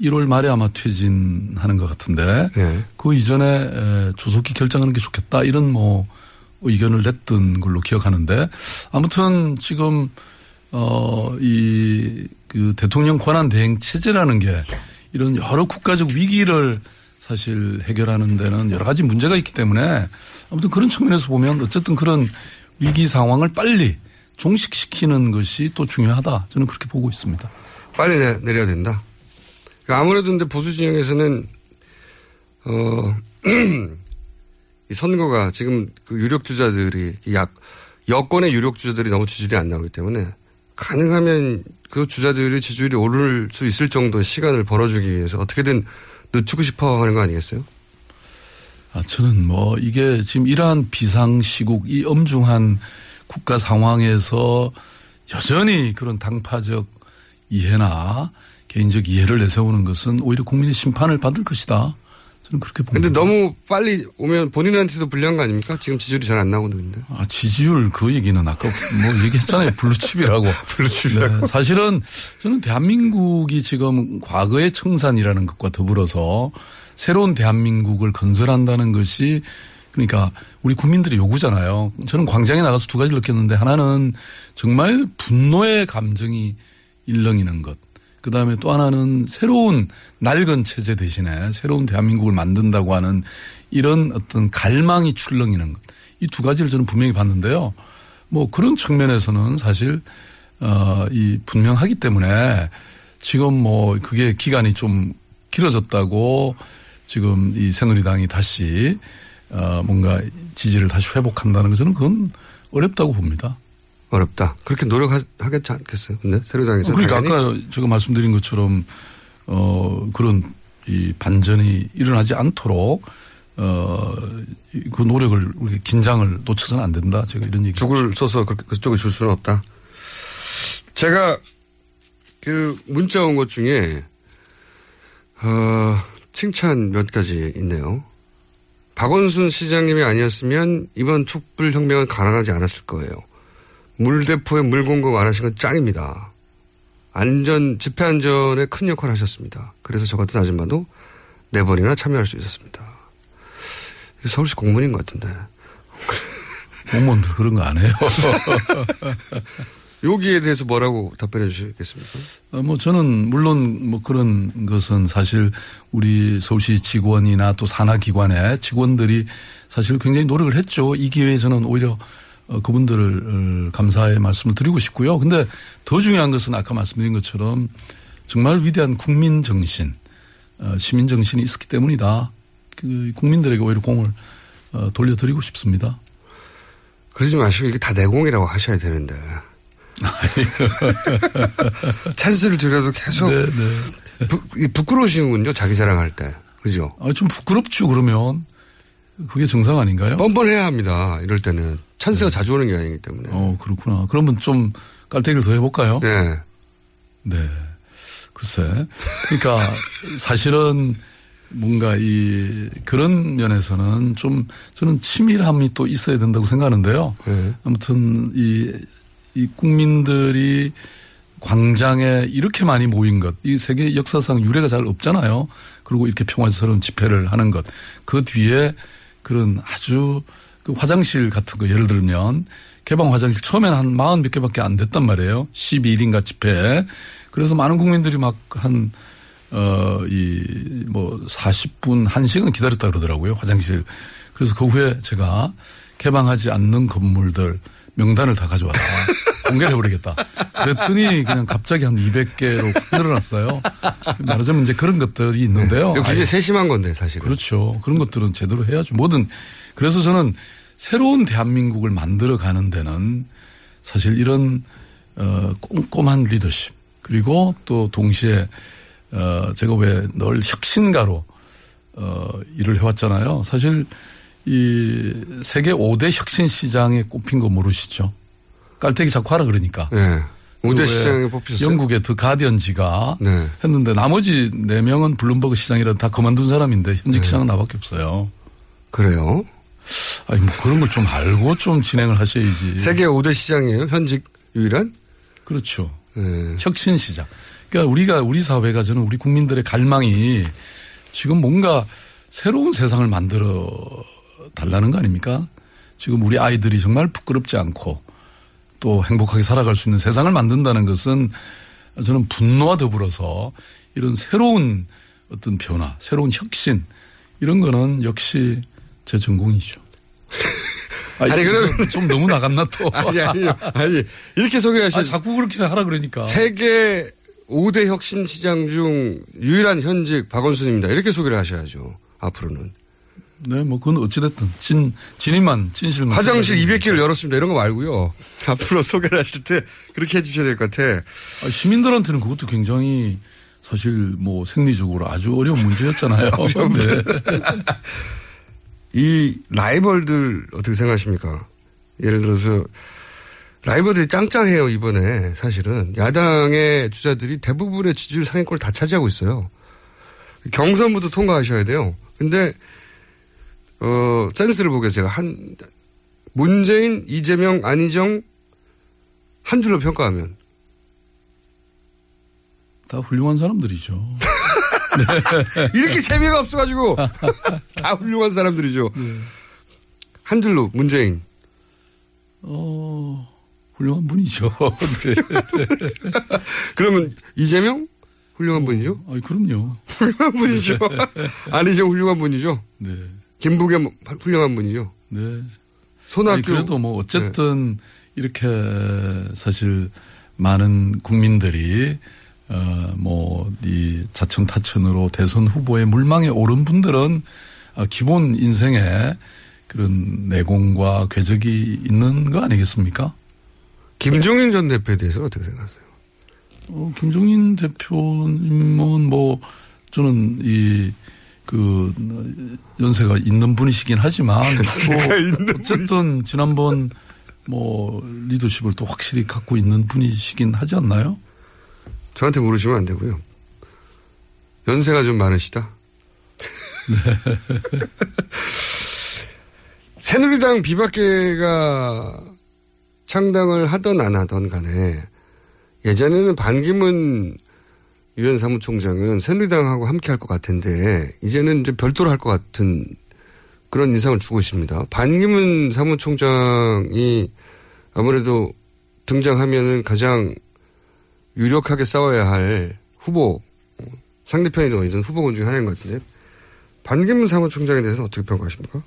1월 말에 아마 퇴진하는 것 같은데 네. 그 이전에 에, 조속히 결정하는 게 좋겠다 이런 뭐 의견을 냈던 걸로 기억하는데 아무튼 지금 어이 그 대통령 권한 대행 체제라는 게 이런 여러 국가적 위기를 사실 해결하는 데는 여러 가지 문제가 있기 때문에 아무튼 그런 측면에서 보면 어쨌든 그런 위기 상황을 빨리 종식시키는 것이 또 중요하다. 저는 그렇게 보고 있습니다. 빨리 내, 내려야 된다. 그러니까 아무래도 근데 보수 진영에서는 어 이 선거가 지금 그 유력 주자들이 약 여권의 유력 주자들이 너무 지지율이 안 나오기 때문에 가능하면 그 주자들이 지지율이 오를 수 있을 정도의 시간을 벌어주기 위해서 어떻게든 늦추고 싶어 하는 거 아니겠어요? 아, 저는 뭐 이게 지금 이러한 비상시국 이 엄중한 국가 상황에서 여전히 그런 당파적 이해나 개인적 이해를 내세우는 것은 오히려 국민의 심판을 받을 것이다. 저는 그렇게 봅니다. 근데 너무 빨리 오면 본인한테도 불리한 거 아닙니까? 지금 지지율이 잘 안 나오고 있는데. 아, 지지율 그 얘기는 아까 뭐 얘기했잖아요. 블루칩이라고. 블루칩이라고. 네, 사실은 저는 대한민국이 지금 과거의 청산이라는 것과 더불어서 새로운 대한민국을 건설한다는 것이 그러니까 우리 국민들의 요구잖아요. 저는 광장에 나가서 두 가지를 느꼈는데 하나는 정말 분노의 감정이 일렁이는 것. 그 다음에 또 하나는 새로운 낡은 체제 대신에 새로운 대한민국을 만든다고 하는 이런 어떤 갈망이 출렁이는 것. 이 두 가지를 저는 분명히 봤는데요. 뭐 그런 측면에서는 사실, 어, 이 분명하기 때문에 지금 뭐 그게 기간이 좀 길어졌다고 지금 이 새누리당이 다시 어, 뭔가 지지를 다시 회복한다는 것은 그건 어렵다고 봅니다. 어렵다. 그렇게 노력하겠지 않겠어요? 근데 새누리당에서. 그러니까 당연히? 아까 제가 말씀드린 것처럼 어 그런 이 반전이 일어나지 않도록 어그 노력을 우리 긴장을 놓쳐서는 안 된다. 제가 이런 얘기. 죽을 써서 그렇게 그쪽에 줄 수는 없다. 제가 그 문자 온 것 중에 어 칭찬 몇 가지 있네요. 박원순 시장님이 아니었으면 이번 촛불 혁명은 가난하지 않았을 거예요. 물대포에 물 공급 안 하신 건 짱입니다. 안전, 집회 안전에 큰 역할을 하셨습니다. 그래서 저 같은 아줌마도 네 번이나 참여할 수 있었습니다. 서울시 공무원인 것 같은데. 공무원들 그런 거 안 해요. 여기에 대해서 뭐라고 답변해 주시겠습니까? 어, 뭐 저는 물론 뭐 그런 것은 사실 우리 서울시 직원이나 또 산하기관의 직원들이 사실 굉장히 노력을 했죠. 이 기회에 저는 오히려 어, 그분들을 어, 감사의 말씀을 드리고 싶고요. 근데 더 중요한 것은 아까 말씀드린 것처럼 정말 위대한 국민 정신, 어, 시민 정신이 있었기 때문이다. 그 국민들에게 오히려 공을 돌려드리고 싶습니다. 그러지 마시고 이게 다 내공이라고 하셔야 되는데. 찬스를 드려도 계속 네, 네. 부, 부끄러우시군요. 자기 자랑할 때. 그죠? 아, 좀 부끄럽죠. 그러면 그게 정상 아닌가요? 뻔뻔해야 합니다. 이럴 때는 찬스가 네. 자주 오는 게 아니기 때문에. 어 그렇구나. 그러면 좀 깔때기를 더 해볼까요? 네. 네. 글쎄. 그러니까 사실은 뭔가 이 그런 면에서는 좀 저는 치밀함이 또 있어야 된다고 생각하는데요. 네. 아무튼 이, 이 국민들이 광장에 이렇게 많이 모인 것, 이 세계 역사상 유례가 잘 없잖아요. 그리고 이렇게 평화스러운 집회를 하는 것. 그 뒤에 그런 아주 그 화장실 같은 거 예를 들면 개방 화장실 처음에는 한 마흔 몇 개밖에 안 됐단 말이에요. 12일인가 집회. 그래서 많은 국민들이 막 한, 어, 이, 뭐 40분, 1시간 기다렸다 그러더라고요. 화장실. 그래서 그 후에 제가 개방하지 않는 건물들 명단을 다 가져왔다. 공개를 해버리겠다. 그랬더니 그냥 갑자기 한 200개로 확 늘어났어요. 말하자면 이제 그런 것들이 있는데요. 네. 굉장히 세심한 건데 사실은. 그렇죠. 그런 것들은 제대로 해야죠. 뭐든 그래서 저는 새로운 대한민국을 만들어 가는 데는 사실 이런 어 꼼꼼한 리더십 그리고 또 동시에 어 제가 왜늘 혁신가로 어 일을 해 왔잖아요. 사실 이 세계 5대 혁신 시장에 꼽힌 거 모르시죠? 깔때기 자꾸 하라 그러니까. 네. 5대 시장에 뽑히셨어요? 영국의 더 가디언지가 네. 했는데 나머지 4명은 블룸버그 시장이라 다 그만둔 사람인데 현직 네. 시장은 나밖에 없어요. 그래요? 아니 뭐 그런 걸 좀 알고 좀 진행을 하셔야지. 세계 5대 시장이에요? 현직 유일한? 그렇죠. 네. 혁신 시장. 그러니까 우리가 우리 사회가 저는 우리 국민들의 갈망이 지금 뭔가 새로운 세상을 만들어 달라는 거 아닙니까? 지금 우리 아이들이 정말 부끄럽지 않고 또 행복하게 살아갈 수 있는 세상을 만든다는 것은 저는 분노와 더불어서 이런 새로운 어떤 변화, 새로운 혁신 이런 거는 역시 제 전공이죠. 아니, 아니, 그러면. 좀 너무 나갔나 또. 아니, 아니, 아니. 이렇게 소개하시 아, 자꾸 그렇게 하라 그러니까. 세계 5대 혁신 시장 중 유일한 현직 박원순입니다. 이렇게 소개를 하셔야죠. 앞으로는. 네, 뭐 그건 어찌됐든 진 진임만 진실만 화장실 200개를 열었습니다. 이런 거 말고요. 앞으로 소개를 하실 때 그렇게 해주셔야 될 것 같아. 아, 시민들한테는 그것도 굉장히 사실 뭐 생리적으로 아주 어려운 문제였잖아요. 네. 이 라이벌들 어떻게 생각하십니까? 예를 들어서 라이벌들이 짱짱해요 이번에 사실은 야당의 주자들이 대부분의 지지율 상위권을 다 차지하고 있어요. 경선부터 통과하셔야 돼요. 근데 어 센스를 보게 제가 한 문재인, 이재명, 안희정 한 줄로 평가하면 다 훌륭한 사람들이죠. 네. 이렇게 재미가 없어가지고 다 훌륭한 사람들이죠. 네. 한 줄로 문재인. 어 훌륭한 분이죠. 네. 그러면 이재명 훌륭한 어, 분이죠? 아 그럼요. 훌륭한 분이죠. 안희정 훌륭한 분이죠. 네. 김부겸 훌륭한 분이죠. 네. 손학규 그래도 뭐 어쨌든 네. 이렇게 사실 많은 국민들이 어 뭐 이 자천 타천으로 대선 후보의 물망에 오른 분들은 어, 기본 인생에 그런 내공과 궤적이 있는 거 아니겠습니까? 김종인 전 대표에 대해서 어떻게 생각하세요? 어, 김종인 대표님은 뭐 저는 이 그 연세가 있는 분이시긴 하지만 또 어쨌든 지난번 뭐 리더십을 또 확실히 갖고 있는 분이시긴 하지 않나요? 저한테 물으시면 안 되고요. 연세가 좀 많으시다. 네. 새누리당 비박계가 창당을 하던 안 하던 간에 예전에는 반기문 유엔 사무총장은 새누리당하고 함께 할 것 같은데 이제는 이제 별도로 할 것 같은 그런 인상을 주고 있습니다. 반기문 사무총장이 아무래도 등장하면은 가장 유력하게 싸워야 할 후보 상대편이 더 있는 후보군 중에 하나인 것 같은데 반기문 사무총장에 대해서 어떻게 평가하십니까?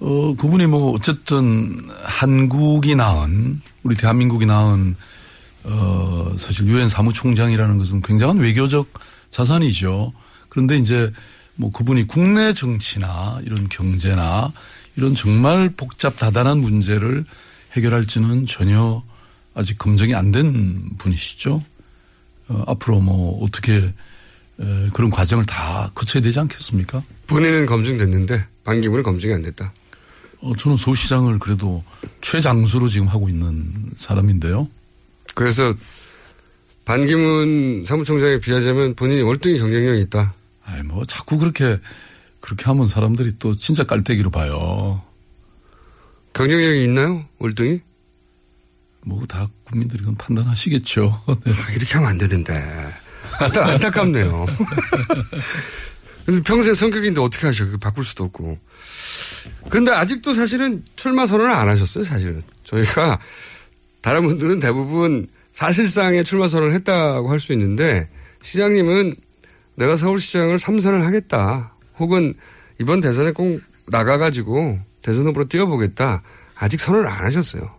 어 그분이 뭐 어쨌든 한국이 낳은 우리 대한민국이 낳은 어 사실 유엔 사무총장이라는 것은 굉장한 외교적 자산이죠. 그런데 이제 뭐 그분이 국내 정치나 이런 경제나 이런 정말 복잡 다단한 문제를 해결할지는 전혀 아직 검증이 안 된 분이시죠. 어, 앞으로 뭐 어떻게 에, 그런 과정을 다 거쳐야 되지 않겠습니까? 본인은 검증됐는데 반기문은 검증이 안 됐다. 어, 저는 서울시장을 그래도 최장수로 지금 하고 있는 사람인데요. 그래서 반기문 사무총장에 비하자면 본인이 월등히 경쟁력이 있다. 아이, 뭐 자꾸 그렇게 그렇게 하면 사람들이 또 진짜 깔때기로 봐요. 경쟁력이 있나요? 월등히? 뭐 다 국민들이 그건 판단하시겠죠. 네. 아, 이렇게 하면 안 되는데. 안타, 안타깝네요. 평소에 성격인데 어떻게 하셔? 바꿀 수도 없고. 근데 아직도 사실은 출마 선언을 안 하셨어요, 사실은. 저희가 다른 분들은 대부분 사실상의 출마 선언을 했다고 할 수 있는데 시장님은 내가 서울시장을 3선을 하겠다. 혹은 이번 대선에 꼭 나가가지고 대선 후보로 뛰어보겠다. 아직 선언을 안 하셨어요.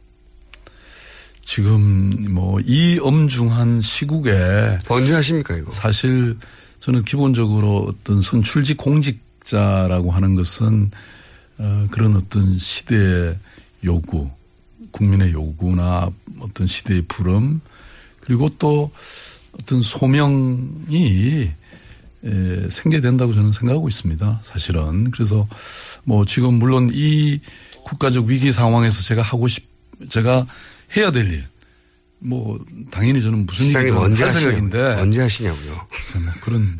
지금 뭐 이 엄중한 시국에 언제 하십니까 이거? 사실 저는 기본적으로 어떤 선출직 공직자라고 하는 것은 어 그런 어떤 시대의 요구, 국민의 요구나 어떤 시대의 부름 그리고 또 어떤 소명이 에, 생겨된다고 저는 생각하고 있습니다. 사실은 그래서 뭐 지금 물론 이 국가적 위기 상황에서 제가 하고 싶 제가 해야 될 일. 뭐 당연히 저는 무슨 일이든 언제 할 생각인데 언제 하시냐고요. 글쎄 뭐 그런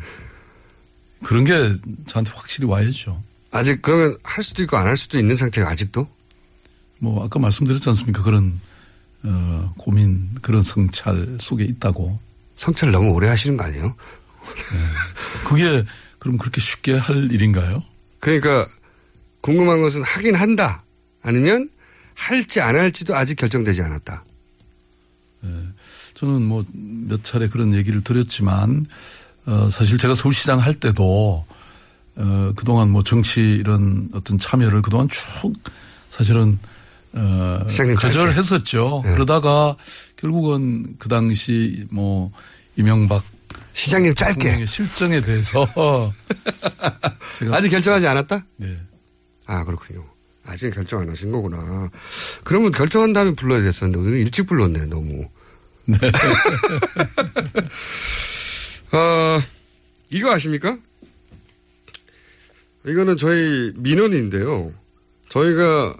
그런 게 저한테 확실히 와야죠. 아직 그러면 할 수도 있고 안 할 수도 있는 상태가 아직도? 뭐 아까 말씀드렸지 않습니까? 그런 어 고민 그런 성찰 속에 있다고. 성찰 너무 오래 하시는 거 아니에요? 네. 그게 그럼 그렇게 쉽게 할 일인가요? 그러니까 궁금한 것은 하긴 한다. 아니면 할지 안 할지도 아직 결정되지 않았다. 네. 저는 뭐 몇 차례 그런 얘기를 드렸지만 어 사실 제가 서울시장 할 때도 어 그동안 뭐 정치 이런 어떤 참여를 그동안 쭉 사실은 어 거절했었죠. 네. 그러다가 결국은 그 당시 뭐 이명박 시장님 짧게. 실정에 대해서 제가 아직 결정하지 않았다? 네. 아, 그렇군요. 아직 결정 안 하신 거구나. 그러면 결정한 다음에 불러야 됐었는데 오늘 일찍 불렀네, 너무. 네. 어, 이거 아십니까? 이거는 저희 민원인데요. 저희가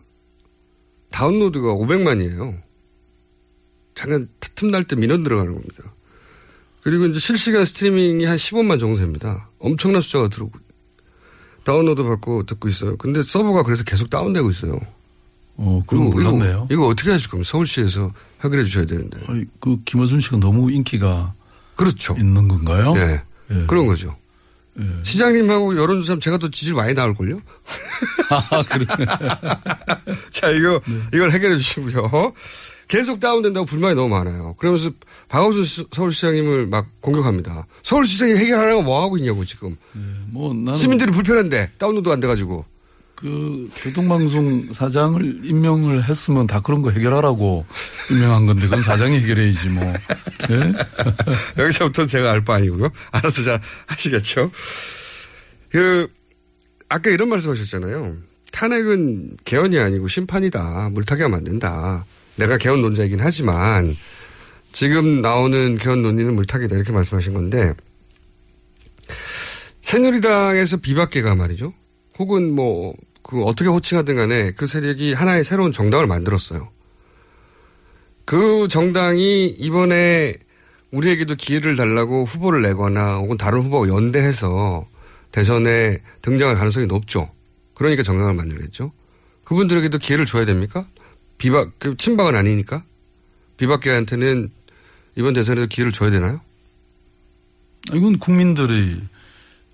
다운로드가 500만이에요. 잠깐 틈날 때 민원 들어가는 겁니다. 그리고 이제 실시간 스트리밍이 한 15만 정도 됩니다. 엄청난 숫자가 들어오고 다운로드 받고 듣고 있어요. 근데 서버가 그래서 계속 다운되고 있어요. 어, 그건 몰랐네요. 이거, 이거 어떻게 하실 겁니까? 서울시에서 해결해 주셔야 되는데. 아니, 그 김어준 씨가 너무 인기가 그렇죠. 있는 건가요? 네. 예. 그런 거죠. 예. 시장님하고 여론조사하면 제가 더 지지율 많이 나올걸요? 아, 그래. 자, 이거, 네. 이걸 해결해 주시고요. 계속 다운된다고 불만이 너무 많아요. 그러면서 박원순 시- 서울시장님을 막 공격합니다. 서울시장이 해결하라고 뭐 하고 있냐고, 지금. 뭐 나는 시민들이 불편한데, 다운로드 안 돼가지고. 그 교통방송 사장을 임명을 했으면 다 그런 거 해결하라고 임명한 건데 그건 사장이 해결해야지 뭐. 예? 여기서부터 제가 알 바 아니고요. 알아서 잘 하시겠죠. 그, 아까 이런 말씀 하셨잖아요. 탄핵은 개헌이 아니고 심판이다. 물타기 하면 안 된다. 내가 개헌 논자이긴 하지만 지금 나오는 개헌 논의는 물타기다. 이렇게 말씀하신 건데 새누리당에서 비박계가 말이죠. 혹은 뭐, 그 어떻게 호칭하든 간에 그 세력이 하나의 새로운 정당을 만들었어요. 그 정당이 이번에 우리에게도 기회를 달라고 후보를 내거나 혹은 다른 후보가 연대해서 대선에 등장할 가능성이 높죠. 그러니까 정당을 만들겠죠. 그분들에게도 기회를 줘야 됩니까? 비박, 그 친박은 아니니까? 비박계한테는 이번 대선에도 기회를 줘야 되나요? 이건 국민들이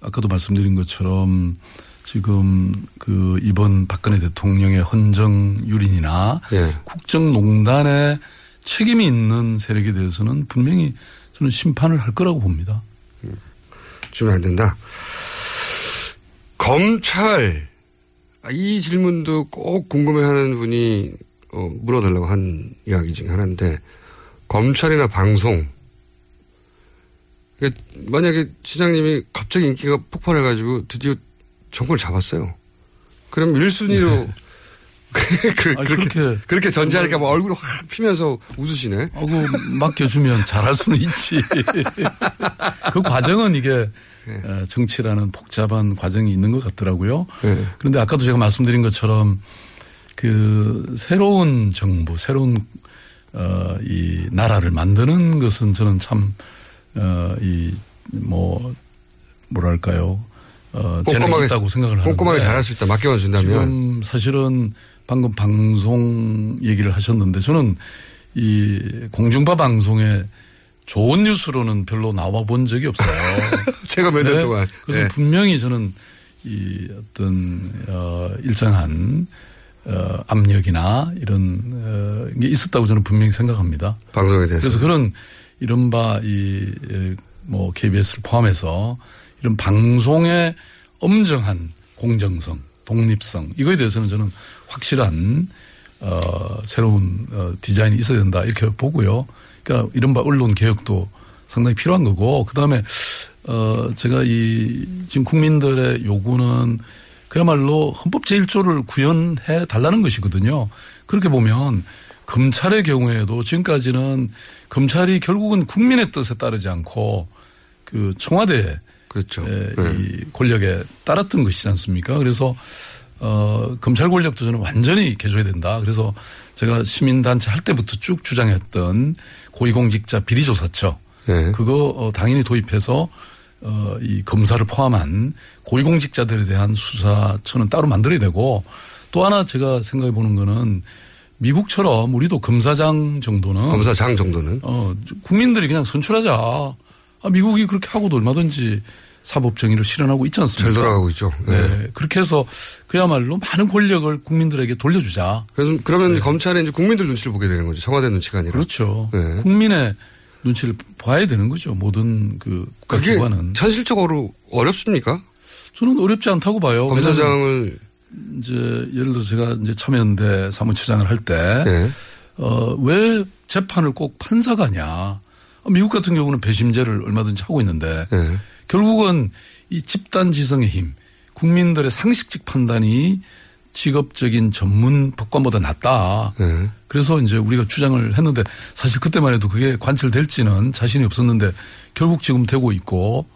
아까도 말씀드린 것처럼 지금 그 이번 박근혜 대통령의 헌정 유린이나 국정농단에 책임이 있는 세력에 대해서는 분명히 저는 심판을 할 거라고 봅니다. 주면 안 된다. 검찰 아, 이 질문도 꼭 궁금해하는 분이 어, 물어달라고 한 이야기 중에 하나인데 검찰이나 방송 만약에 시장님이 갑자기 인기가 폭발해가지고 드디어 정권을 잡았어요. 그럼 1순위로 그, 아니, 렇게 그렇게 그렇게 전제하니까 뭐 얼굴이 확 피면서 웃으시네. 하고 맡겨주면 잘할 수는 있지. 그 과정은 이게 어, 정치라는 복잡한 과정이 있는 것 같더라고요. 그런데 아까도 제가 말씀드린 것처럼 그 새로운 정부, 새로운 어, 이 나라를 만드는 것은 저는 참, 어, 이, 뭐, 뭐랄까요. 어, 꼼꼼하게- 있다고 생각을 하는데. 꼼꼼하게 잘할 수 있다. 맡겨만 준다면. 지금 사실은 방금 방송 얘기를 하셨는데 저는 이 공중파 방송에 좋은 뉴스로는 별로 나와 본 적이 없어요. 제가 몇년 동안. 그래서 네. 분명히 저는 이 어떤 어 일정한 어 압력이나 이런 어, 게 있었다고 저는 분명히 생각합니다. 방송에 대해서. 그래서 그런 이른바 이뭐 KBS를 포함해서 이런 방송의 엄정한 공정성, 독립성 이거에 대해서는 저는 확실한 어 새로운 어 디자인이 있어야 된다 이렇게 보고요. 그러니까 이른바 언론 개혁도 상당히 필요한 거고 그 다음에 어 제가 이 지금 국민들의 요구는 그야말로 헌법 제1조를 구현해 달라는 것이거든요. 그렇게 보면 검찰의 경우에도 지금까지는 검찰이 결국은 국민의 뜻에 따르지 않고 그 청와대 그렇죠. 이 권력에 따랐던 것이지 않습니까? 그래서 어 검찰 권력도 저는 완전히 개조해야 된다. 그래서 제가 시민단체 할 때부터 쭉 주장했던 고위공직자 비리조사처 그거 어, 당연히 도입해서 어, 이 검사를 포함한 고위공직자들에 대한 수사처는 따로 만들어야 되고 또 하나 제가 생각해 보는 거는 미국처럼 우리도 검사장 정도는 검사장 정도는 어 국민들이 그냥 선출하자. 아, 미국이 그렇게 하고도 얼마든지 사법 정의를 실현하고 있지 않습니까? 잘 돌아가고 있죠. 네. 그렇게 해서 그야말로 많은 권력을 국민들에게 돌려주자. 그래서 그러면 검찰은 이제 국민들 눈치를 보게 되는 거죠. 청와대 눈치가 아니라. 네. 그렇죠. 네. 국민의 눈치를 봐야 되는 거죠. 모든 그 국가기관은. 현실적으로 어렵습니까? 저는 어렵지 않다고 봐요. 검사장을 이제 예를 들어 제가 이제 참여연대 사무처장을 할 때, 네. 어, 왜 재판을 꼭 판사가 하냐. 미국 같은 경우는 배심제를 얼마든지 하고 있는데 결국은 이 집단 지성의 힘, 국민들의 상식적 판단이 직업적인 전문 법관보다 낫다. 그래서 이제 우리가 주장을 했는데 사실 그때만 해도 그게 관철될지는 자신이 없었는데 결국 지금 되고 있고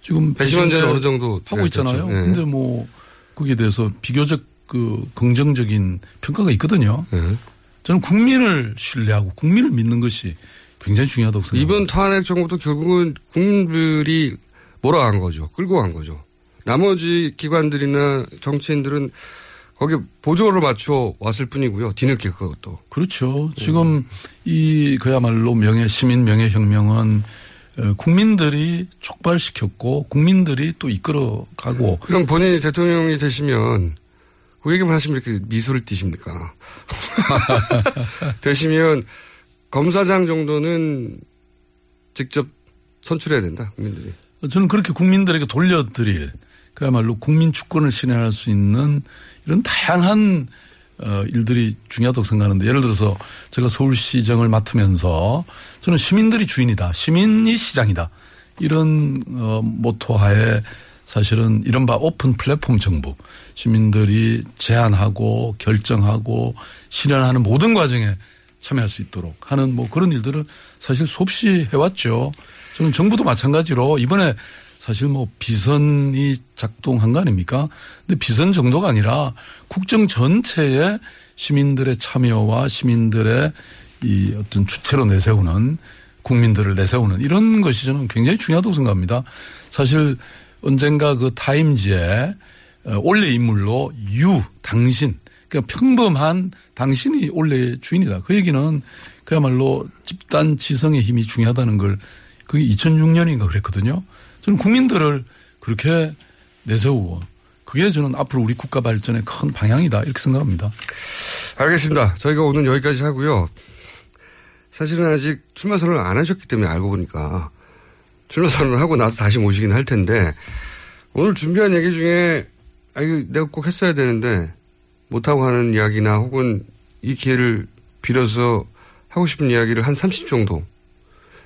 지금 배심원제는 어느 정도 하고 있잖아요. 예. 근데 뭐 거기에 대해서 비교적 그 긍정적인 평가가 있거든요. 저는 국민을 신뢰하고 국민을 믿는 것이 굉장히 중요하다고 생각합니다. 이번 탄핵 정부도 결국은 국민들이 몰아간 거죠. 끌고 간 거죠. 나머지 기관들이나 정치인들은 거기에 보조를 맞춰 왔을 뿐이고요. 뒤늦게 그것도. 그렇죠. 지금 이 그야말로 명예 시민 명예 혁명은 어, 국민들이 촉발시켰고 국민들이 또 이끌어가고 그럼 본인이 대통령이 되시면 그 얘기만 하시면 이렇게 미소를 띠십니까? 되시면 검사장 정도는 직접 선출해야 된다, 국민들이. 저는 그렇게 국민들에게 돌려드릴 그야말로 국민 주권을 실현할 수 있는 이런 다양한 어, 일들이 중요하다고 생각하는데 예를 들어서 제가 서울시정을 맡으면서 저는 시민들이 주인이다. 시민이 시장이다. 이런 어, 모토하에 사실은 이른바 오픈 플랫폼 정부 시민들이 제안하고 결정하고 실현하는 모든 과정에 참여할 수 있도록 하는 뭐 그런 일들을 사실 수없이 해왔죠. 저는 정부도 마찬가지로 이번에 사실 뭐 비선이 작동한 거 아닙니까? 근데 비선 정도가 아니라 국정 전체에 시민들의 참여와 시민들의 이 어떤 주체로 내세우는 국민들을 내세우는 이런 것이 저는 굉장히 중요하다고 생각합니다. 사실 언젠가 그 타임지에 어, 원래 인물로 유, 당신, 그냥 평범한 당신이 원래 주인이다. 그 얘기는 그야말로 집단 지성의 힘이 중요하다는 걸 그게 2006년인가 그랬거든요. 저는 국민들을 그렇게 내세우고 그게 저는 앞으로 우리 국가 발전의 큰 방향이다 이렇게 생각합니다. 알겠습니다. 저희가 오늘 여기까지 하고요. 사실은 아직 출마 선언을 안 하셨기 때문에 알고 보니까 출마 선언을 하고 나서 다시 모시긴 할 텐데 오늘 준비한 얘기 중에 아 이거 내가 꼭 했어야 되는데 못하고 하는 이야기나 혹은 이 기회를 빌어서 하고 싶은 이야기를 한 30 정도.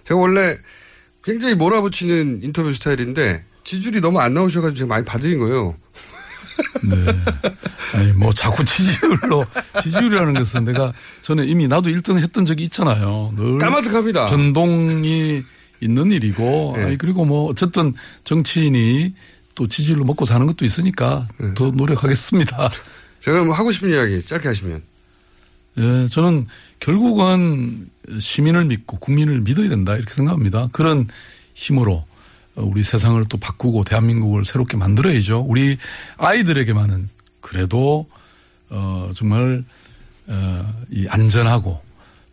제가 원래 굉장히 몰아붙이는 인터뷰 스타일인데 지지율이 너무 안 나오셔가지고 제가 많이 받으린 거예요. 네. 아니, 뭐 자꾸 지지율로, 지지율이라는 것은 내가 전에 이미 나도 1등 했던 적이 있잖아요. 늘. 까마득합니다. 전동이 있는 일이고, 네. 아니, 그리고 뭐 어쨌든 정치인이 또 지지율로 먹고 사는 것도 있으니까 더 노력하겠습니다. 제가 뭐 하고 싶은 이야기 짧게 하시면. 예, 저는 결국은 시민을 믿고 국민을 믿어야 된다 이렇게 생각합니다. 그런 힘으로 우리 세상을 또 바꾸고 대한민국을 새롭게 만들어야죠. 우리 아이들에게만은 그래도 어 정말 어이 안전하고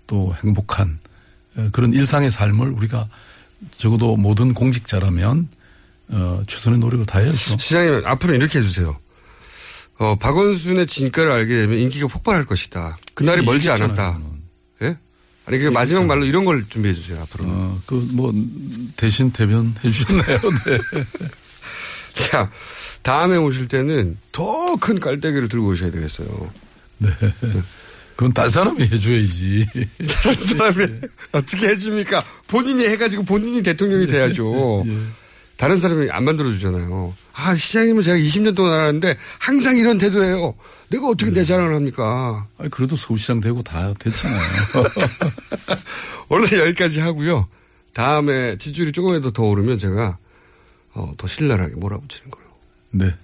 또 행복한 어, 그런 일상의 삶을 우리가 적어도 모든 공직자라면 어 최선의 노력을 다해야죠. 시장님 앞으로 이렇게 해주세요. 어, 박원순의 진가를 알게 되면 인기가 폭발할 것이다. 그날이 멀지 않았다. 예? 아니, 그 마지막 말로 이런 걸 준비해 주세요, 앞으로. 어, 그, 뭐, 대신 대변 해주셨네요. 네. 자, 다음에 오실 때는 더 큰 깔때기를 들고 오셔야 되겠어요. 네. 그건 딴 사람이 해줘야지. 다른 사람이 어떻게 해줍니까? 본인이 해가지고 본인이 대통령이 돼야죠. 예. 다른 사람이 안 만들어주잖아요. 아, 시장님은 제가 20년 동안 알았는데 항상 이런 태도예요. 내가 어떻게 내 자랑을 합니까? 아니, 그래도 서울시장 되고 다 됐잖아요. 원래 여기까지 하고요. 다음에 지지율이 조금이라도 더 오르면 제가 어, 더 신랄하게 몰아붙이는 걸로. 네.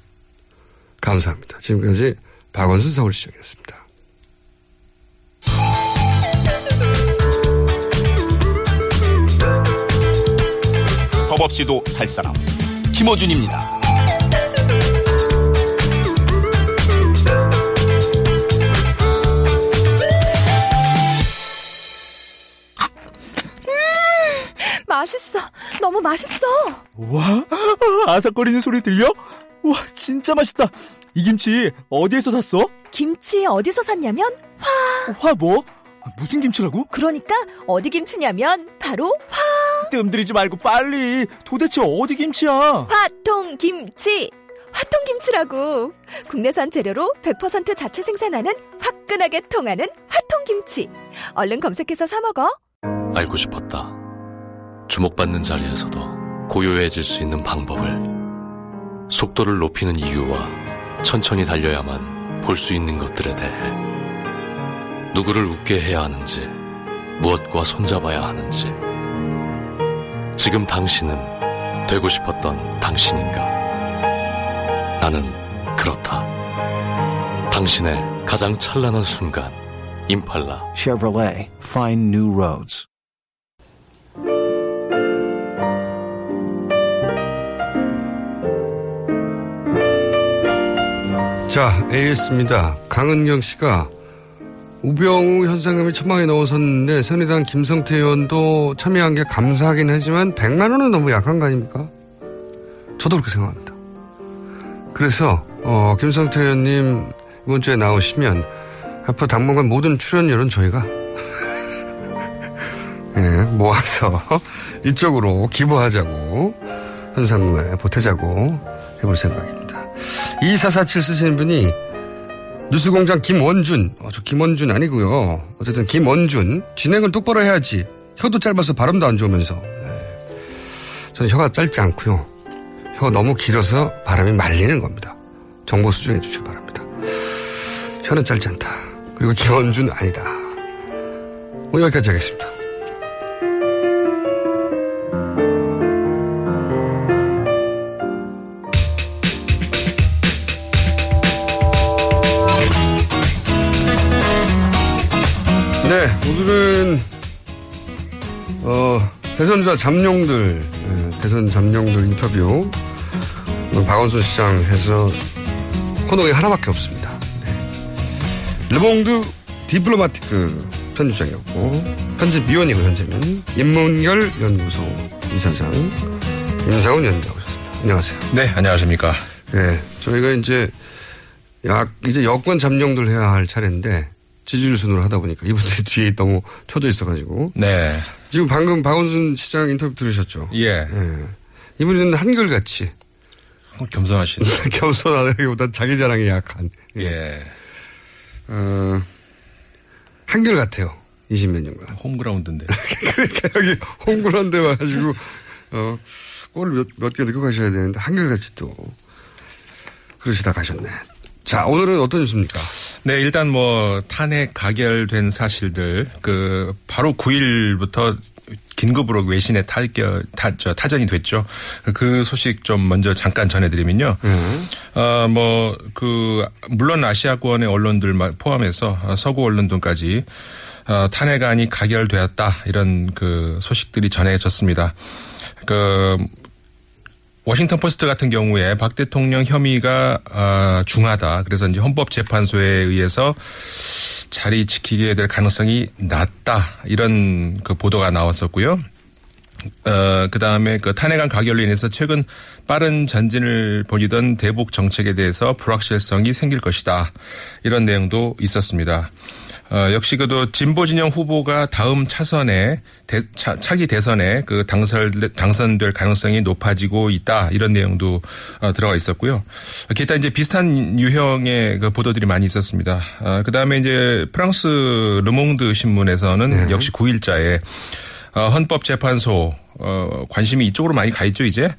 감사합니다. 지금까지 박원순 서울시장이었습니다. 법 없이도 살 사람 김어준입니다. 맛있어. 너무 맛있어. 와, 아삭거리는 소리 들려? 와, 진짜 맛있다. 이 김치 어디에서 샀어? 김치 어디서 샀냐면 화. 화 뭐? 무슨 김치라고? 그러니까 어디 김치냐면 바로 화. 뜸들이지 말고 빨리. 도대체 어디 김치야? 화통 김치. 화통 김치라고. 국내산 재료로 100% 자체 생산하는 화끈하게 통하는 화통 김치. 얼른 검색해서 사 먹어. 알고 싶었다. 주목받는 자리에서도 고요해질 수 있는 방법을 속도를 높이는 이유와 천천히 달려야만 볼 수 있는 것들에 대해 누구를 웃게 해야 하는지 무엇과 손잡아야 하는지 지금 당신은 되고 싶었던 당신인가 나는 그렇다 당신의 가장 찬란한 순간 임팔라 Chevrolet, find new roads. 자, AS입니다. 강은경 씨가 우병우 현상금이 천만에 넘어섰는데 새누리당 김성태 의원도 참여한 게 감사하긴 하지만 100만 원은 너무 약한 거 아닙니까? 저도 그렇게 생각합니다. 그래서 어, 김성태 의원님 이번 주에 나오시면 앞으로 당분간 모든 출연료는 저희가 예, 모아서 이쪽으로 기부하자고 현상금에 보태자고 해볼 생각입니다. 2447 쓰시는 분이 뉴스공장 김원준, 어, 저 김원준 아니고요. 어쨌든 김원준 진행을 똑바로 해야지. 혀도 짧아서 발음도 안 좋으면서. 네. 저는 혀가 짧지 않고요. 혀가 너무 길어서 바람이 말리는 겁니다. 정보 수정해 주시기 바랍니다. 혀는 짧지 않다. 그리고 김원준 아니다. 오늘 여기까지 하겠습니다. 대선 주자 잠룡들, 예, 대선 잠룡들 인터뷰 오늘 박원순 시장 해서 코너가 하나밖에 없습니다. 네. 르몽드 디플로마티크 편집장이었고 편집위원이고 현재는 인문결 연구소 이사장 임상훈 위원 나오셨습니다. 안녕하세요. 네, 안녕하십니까. 네, 저희가 이제 약 이제 여권 잠룡들 해야 할 차례인데 지지율 순으로 하다 보니까 이분들이 뒤에 너무 쳐져 있어가지고. 네. 지금 방금 박원순 시장 인터뷰 들으셨죠? 예. 이분은 한결같이. 겸손하시네. 겸손하기보다 자기 자랑이 약한. 예. 어, 한결같아요. 20몇 년간. 홈그라운드인데. 그러니까 여기 홈그라운드 와가지고, 어, 골을 몇, 몇 개 넣고 가셔야 되는데, 한결같이 또, 그러시다 가셨네. 자, 오늘은 어떤 뉴스입니까? 네, 일단 뭐 탄핵 가결된 사실들 그 바로 9일부터 긴급으로 외신에 탈겨 타, 저, 타전이 됐죠. 그 소식 좀 먼저 잠깐 전해드리면요. 음. 어 뭐 그 물론 아시아권의 언론들 포함해서 서구 언론들까지 어, 탄핵안이 가결되었다 이런 그 소식들이 전해졌습니다. 그 워싱턴 포스트 같은 경우에 박 대통령 혐의가 어, 중하다. 그래서 이제 헌법재판소에 의해서 자리 지키게 될 가능성이 낮다. 이런 그 보도가 나왔었고요. 어, 그 다음에 그 탄핵안 가결로 인해서 최근 빠른 전진을 벌이던 대북 정책에 대해서 불확실성이 생길 것이다. 이런 내용도 있었습니다. 어, 역시 그도 진보 진영 후보가 다음 차선에 대, 차, 차기 대선에 그 당선 당선될 가능성이 높아지고 있다 이런 내용도 어, 들어가 있었고요. 기타 이제 비슷한 유형의 그 보도들이 많이 있었습니다. 어, 그 다음에 이제 프랑스 르몽드 신문에서는 네. 역시 9일자에 어, 헌법재판소 어, 관심이 이쪽으로 많이 가 있죠 이제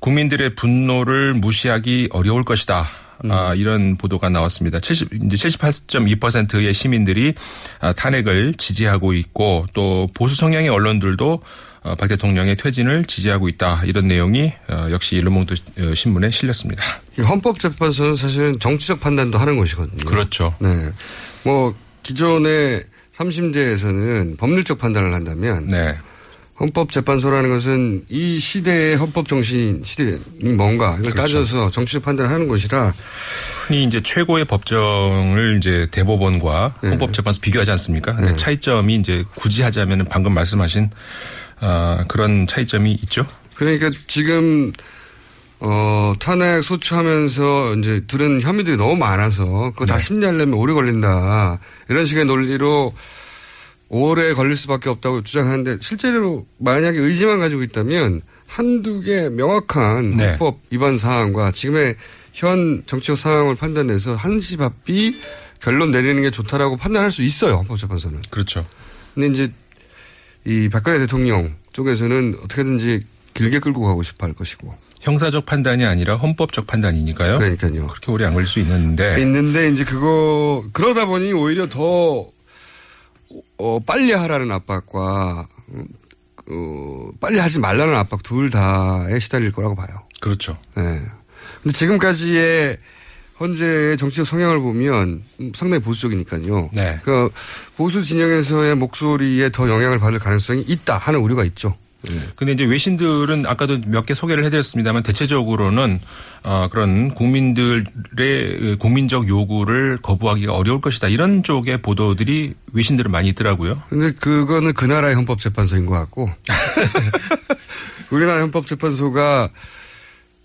국민들의 분노를 무시하기 어려울 것이다. 음. 아, 이런 보도가 나왔습니다. 70, 이제 78.2%의 시민들이 아, 탄핵을 지지하고 있고 또 보수 성향의 언론들도 어, 박 대통령의 퇴진을 지지하고 있다. 이런 내용이 어, 역시 르몽드 어, 신문에 실렸습니다. 헌법재판소는 사실은 정치적 판단도 하는 곳이거든요. 그렇죠. 네. 뭐 기존의 3심제에서는 법률적 판단을 한다면 네. 헌법재판소라는 것은 이 시대의 헌법 정신 시대이 뭔가 이걸 그렇죠. 따져서 정치적 판단을 하는 것이라 흔히 이제 최고의 법정을 이제 대법원과 네. 헌법재판소 비교하지 않습니까? 네. 차이점이 이제 굳이 하자면 방금 말씀하신 어, 그런 차이점이 있죠. 그러니까 지금 어, 탄핵 소추하면서 이제 들은 혐의들이 너무 많아서 그거 다 네. 심리하려면 오래 걸린다. 이런 식의 논리로 오래 걸릴 수밖에 없다고 주장하는데 실제로 만약에 의지만 가지고 있다면 한두 개 명확한 네. 헌법 위반 사항과 지금의 현 정치적 상황을 판단해서 한시바삐 결론 내리는 게 좋다라고 판단할 수 있어요. 헌법재판소는. 그렇죠. 근데 이제 이 박근혜 대통령 쪽에서는 어떻게든지 길게 끌고 가고 싶어 할 것이고. 형사적 판단이 아니라 헌법적 판단이니까요. 그러니까요. 그렇게 오래 안 걸릴 수 있는데. 있는데 이제 그거 그러다 보니 오히려 더 어, 빨리 하라는 압박과 어, 빨리 하지 말라는 압박 둘 다에 시달릴 거라고 봐요. 그렇죠. 네. 근데 지금까지의 현재의 정치적 성향을 보면 상당히 보수적이니까요. 네. 그 보수 진영에서의 목소리에 더 영향을 받을 가능성이 있다 하는 우려가 있죠. 근데 이제 외신들은 아까도 몇 개 소개를 해드렸습니다만 대체적으로는 어 그런 국민들의 국민적 요구를 거부하기가 어려울 것이다 이런 쪽의 보도들이 외신들은 많이 있더라고요. 근데 그거는 그 나라의 헌법재판소인 것 같고 우리나라 헌법재판소가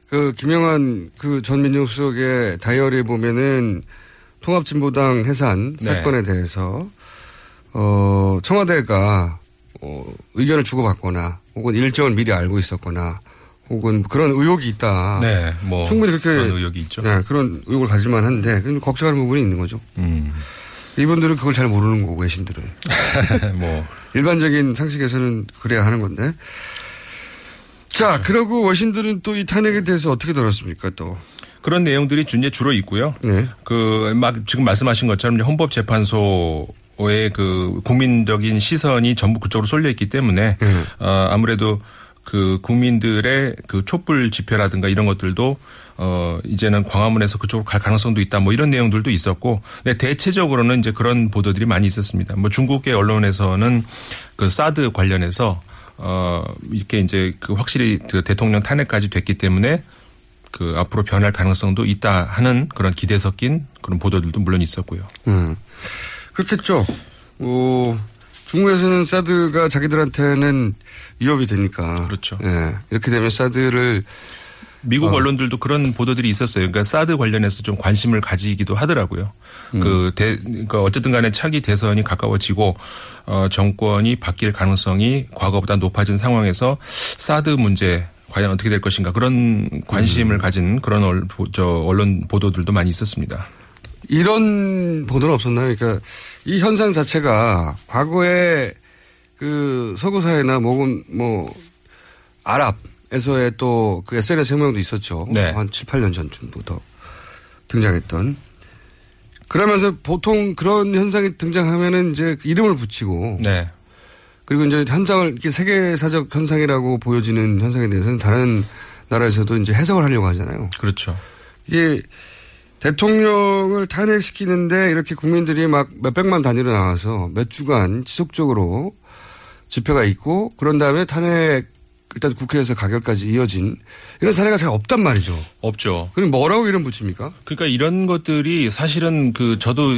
그 김영환 그 전 민정수석의 다이어리에 보면은 통합진보당 해산 네. 사건에 대해서 어 청와대가 어 의견을 주고받거나 혹은 일정을 미리 알고 있었거나 혹은 그런 의혹이 있다. 네, 뭐 충분히 그렇게 그런 의혹이 있죠. 네, 그런 의혹을 가질만 한데 걱정하는 부분이 있는 거죠. 음. 이분들은 그걸 잘 모르는 거고 외신들은 뭐 일반적인 상식에서는 그래야 하는 건데. 자, 그러고 외신들은 또 이 탄핵에 대해서 어떻게 들었습니까, 또? 그런 내용들이 이제 주로 있고요. 네. 그 막 지금 말씀하신 것처럼 이제 헌법재판소의 그 국민적인 시선이 전부 그쪽으로 쏠려 있기 때문에 음. 어 아무래도 그 국민들의 그 촛불 집회라든가 이런 것들도 어 이제는 광화문에서 그쪽으로 갈 가능성도 있다 뭐 이런 내용들도 있었고 근데 대체적으로는 이제 그런 보도들이 많이 있었습니다. 뭐 중국계 언론에서는 그 사드 관련해서 어 이렇게 이제 그 확실히 그 대통령 탄핵까지 됐기 때문에 그 앞으로 변할 가능성도 있다 하는 그런 기대 섞인 그런 보도들도 물론 있었고요. 음. 그렇겠죠. 어, 중국에서는 사드가 자기들한테는 위협이 되니까. 그렇죠. 예. 이렇게 되면 사드를 미국 어. 언론들도 그런 보도들이 있었어요. 그러니까 사드 관련해서 좀 관심을 가지기도 하더라고요. 음. 그 대, 그러니까 어쨌든 간에 차기 대선이 가까워지고 어, 정권이 바뀔 가능성이 과거보다 높아진 상황에서 사드 문제 과연 어떻게 될 것인가 그런 음. 관심을 가진 그런 얼, 보- 저 언론 보도들도 많이 있었습니다. 이런 보도는 없었나요? 그러니까 이 현상 자체가 과거에 그 서구 사회나 혹은 뭐 아랍에서의 또 그 SNS 혁명도 있었죠. 네. 한 7, 8년 전쯤부터 등장했던. 그러면서 보통 그런 현상이 등장하면은 이제 이름을 붙이고 네. 그리고 이제 현상을 이렇게 세계사적 현상이라고 보여지는 현상에 대해서는 다른 나라에서도 이제 해석을 하려고 하잖아요. 그렇죠. 이게 대통령을 탄핵시키는데 이렇게 국민들이 막 몇백만 단위로 나와서 몇 주간 지속적으로 집회가 있고 그런 다음에 탄핵 일단 국회에서 가결까지 이어진 이런 사례가 잘 없단 말이죠. 없죠. 그럼 뭐라고 이름 붙입니까? 그러니까 이런 것들이 사실은 그 저도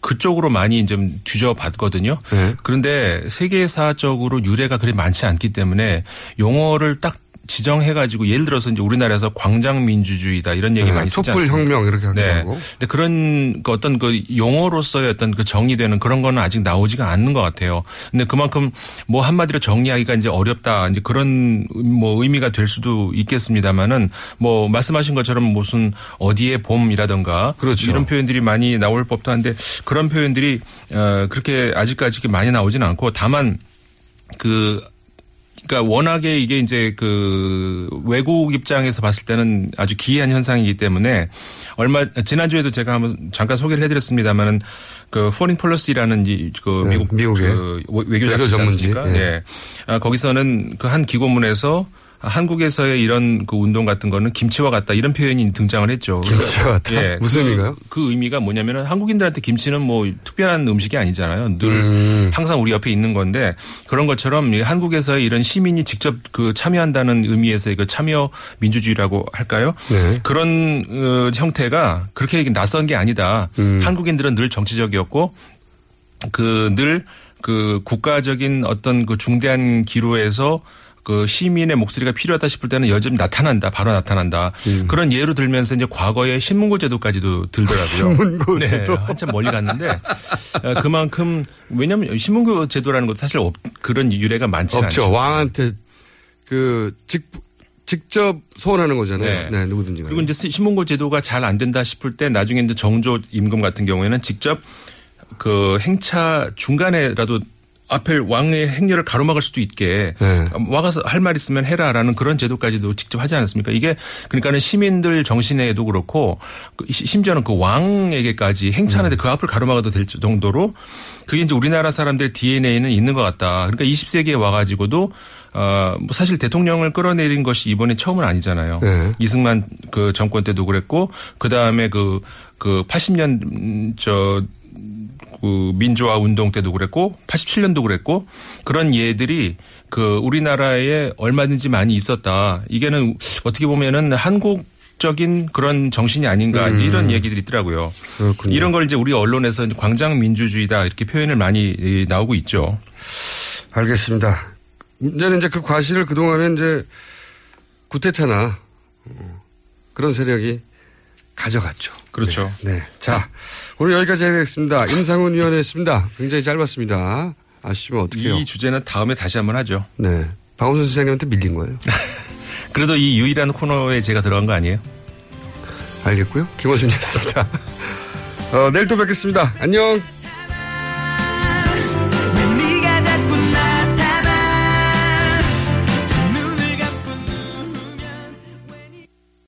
그쪽으로 많이 좀 뒤져봤거든요. 네. 그런데 세계사적으로 유래가 그리 많지 않기 때문에 용어를 딱 지정해가지고 예를 들어서 이제 우리나라에서 광장 민주주의다 이런 얘기 네, 많이 쓰지 촛불? 혁명 이렇게 하기도 네. 하고. 근데 그런 그 어떤 그 용어로서의 어떤 그 정의되는 그런 거는 아직 나오지가 않는 것 같아요. 근데 그만큼 뭐 한마디로 정리하기가 이제 어렵다. 이제 그런 뭐 의미가 될 수도 있겠습니다만은 뭐 말씀하신 것처럼 무슨 어디에 봄이라든가 그렇죠. 이런 표현들이 많이 나올 법도 한데 그런 표현들이 어 그렇게 아직까지 많이 나오지는 않고 다만 그 그러니까 워낙에 이게 이제 그 외국 입장에서 봤을 때는 아주 기이한 현상이기 때문에 얼마 지난주에도 제가 한번 잠깐 소개를 해드렸습니다만은 그 Foreign Policy라는 이그 네, 미국 미국의 그 외교 전문지. 예. 예. 아, 거기서는 그 한 기고문에서 한국에서의 이런 그 운동 같은 거는 김치와 같다 이런 표현이 등장을 했죠. 김치와 같다? 예. 무슨 그- 의미인가요? 그 의미가 뭐냐면은 한국인들한테 김치는 뭐 특별한 음식이 아니잖아요. 늘 음. 항상 우리 옆에 있는 건데 그런 것처럼 이 한국에서의 이런 시민이 직접 그 참여한다는 의미에서의 그 참여 민주주의라고 할까요? 네. 그런 어, 형태가 그렇게 낯선 게 아니다. 음. 한국인들은 늘 정치적이었고 그늘그 국가적인 어떤 그 중대한 기로에서 그 시민의 목소리가 필요하다 싶을 때는 여전히 나타난다. 바로 나타난다. 음. 그런 예로 들면서 이제 과거에 신문고 제도까지도 들더라고요. 신문고 네, 제도. 한참 멀리 갔는데 어, 그만큼 왜냐하면 신문고 제도라는 것도 사실 없, 그런 유래가 많지 없죠. 않죠. 왕한테 그 직, 직접 소원하는 거잖아요. 네. 네, 누구든지. 그리고 이제 신문고 제도가 잘 안 된다 싶을 때 나중에 이제 정조 임금 같은 경우에는 직접 그 행차 중간에라도 앞에 왕의 행렬을 가로막을 수도 있게 네. 와가서 할 말 있으면 해라라는 그런 제도까지도 직접 하지 않았습니까? 이게 그러니까는 시민들 정신에도 그렇고 그 시- 심지어는 그 왕에게까지 행차하는데 그 앞을 가로막아도 될 정도로 그게 이제 우리나라 사람들 DNA는 있는 것 같다. 그러니까 20세기에 와가지고도 어, 뭐 사실 대통령을 끌어내린 것이 이번에 처음은 아니잖아요. 네. 이승만 그 정권 때도 그랬고 그 다음에 그, 그 80년 음, 저, 그 민주화 운동 때도 그랬고 87년도 그랬고 그런 예들이 그 우리나라에 얼마든지 많이 있었다. 이게는 어떻게 보면은 한국 적인 그런 정신이 아닌가 음. 이런 얘기들이 있더라고요. 그렇군요. 이런 걸 이제 우리 언론에서 광장 민주주의다 이렇게 표현을 많이 이, 나오고 있죠. 알겠습니다. 문제는 이제 그 과실을 그동안은 이제 구테타나 어, 그런 세력이 가져갔죠. 그렇죠. 네. 자, 오늘 여기까지 하겠습니다. 임상훈 위원이었습니다. 굉장히 짧았습니다. 아시면 어떡해요. 이 주제는 다음에 다시 한번 하죠. 네. 박원순 선생님한테 밀린 거예요. 그래도 이 유일한 코너에 제가 들어간 거 아니에요? 알겠고요. 김호준이었습니다. 어, 내일 또 뵙겠습니다. 안녕.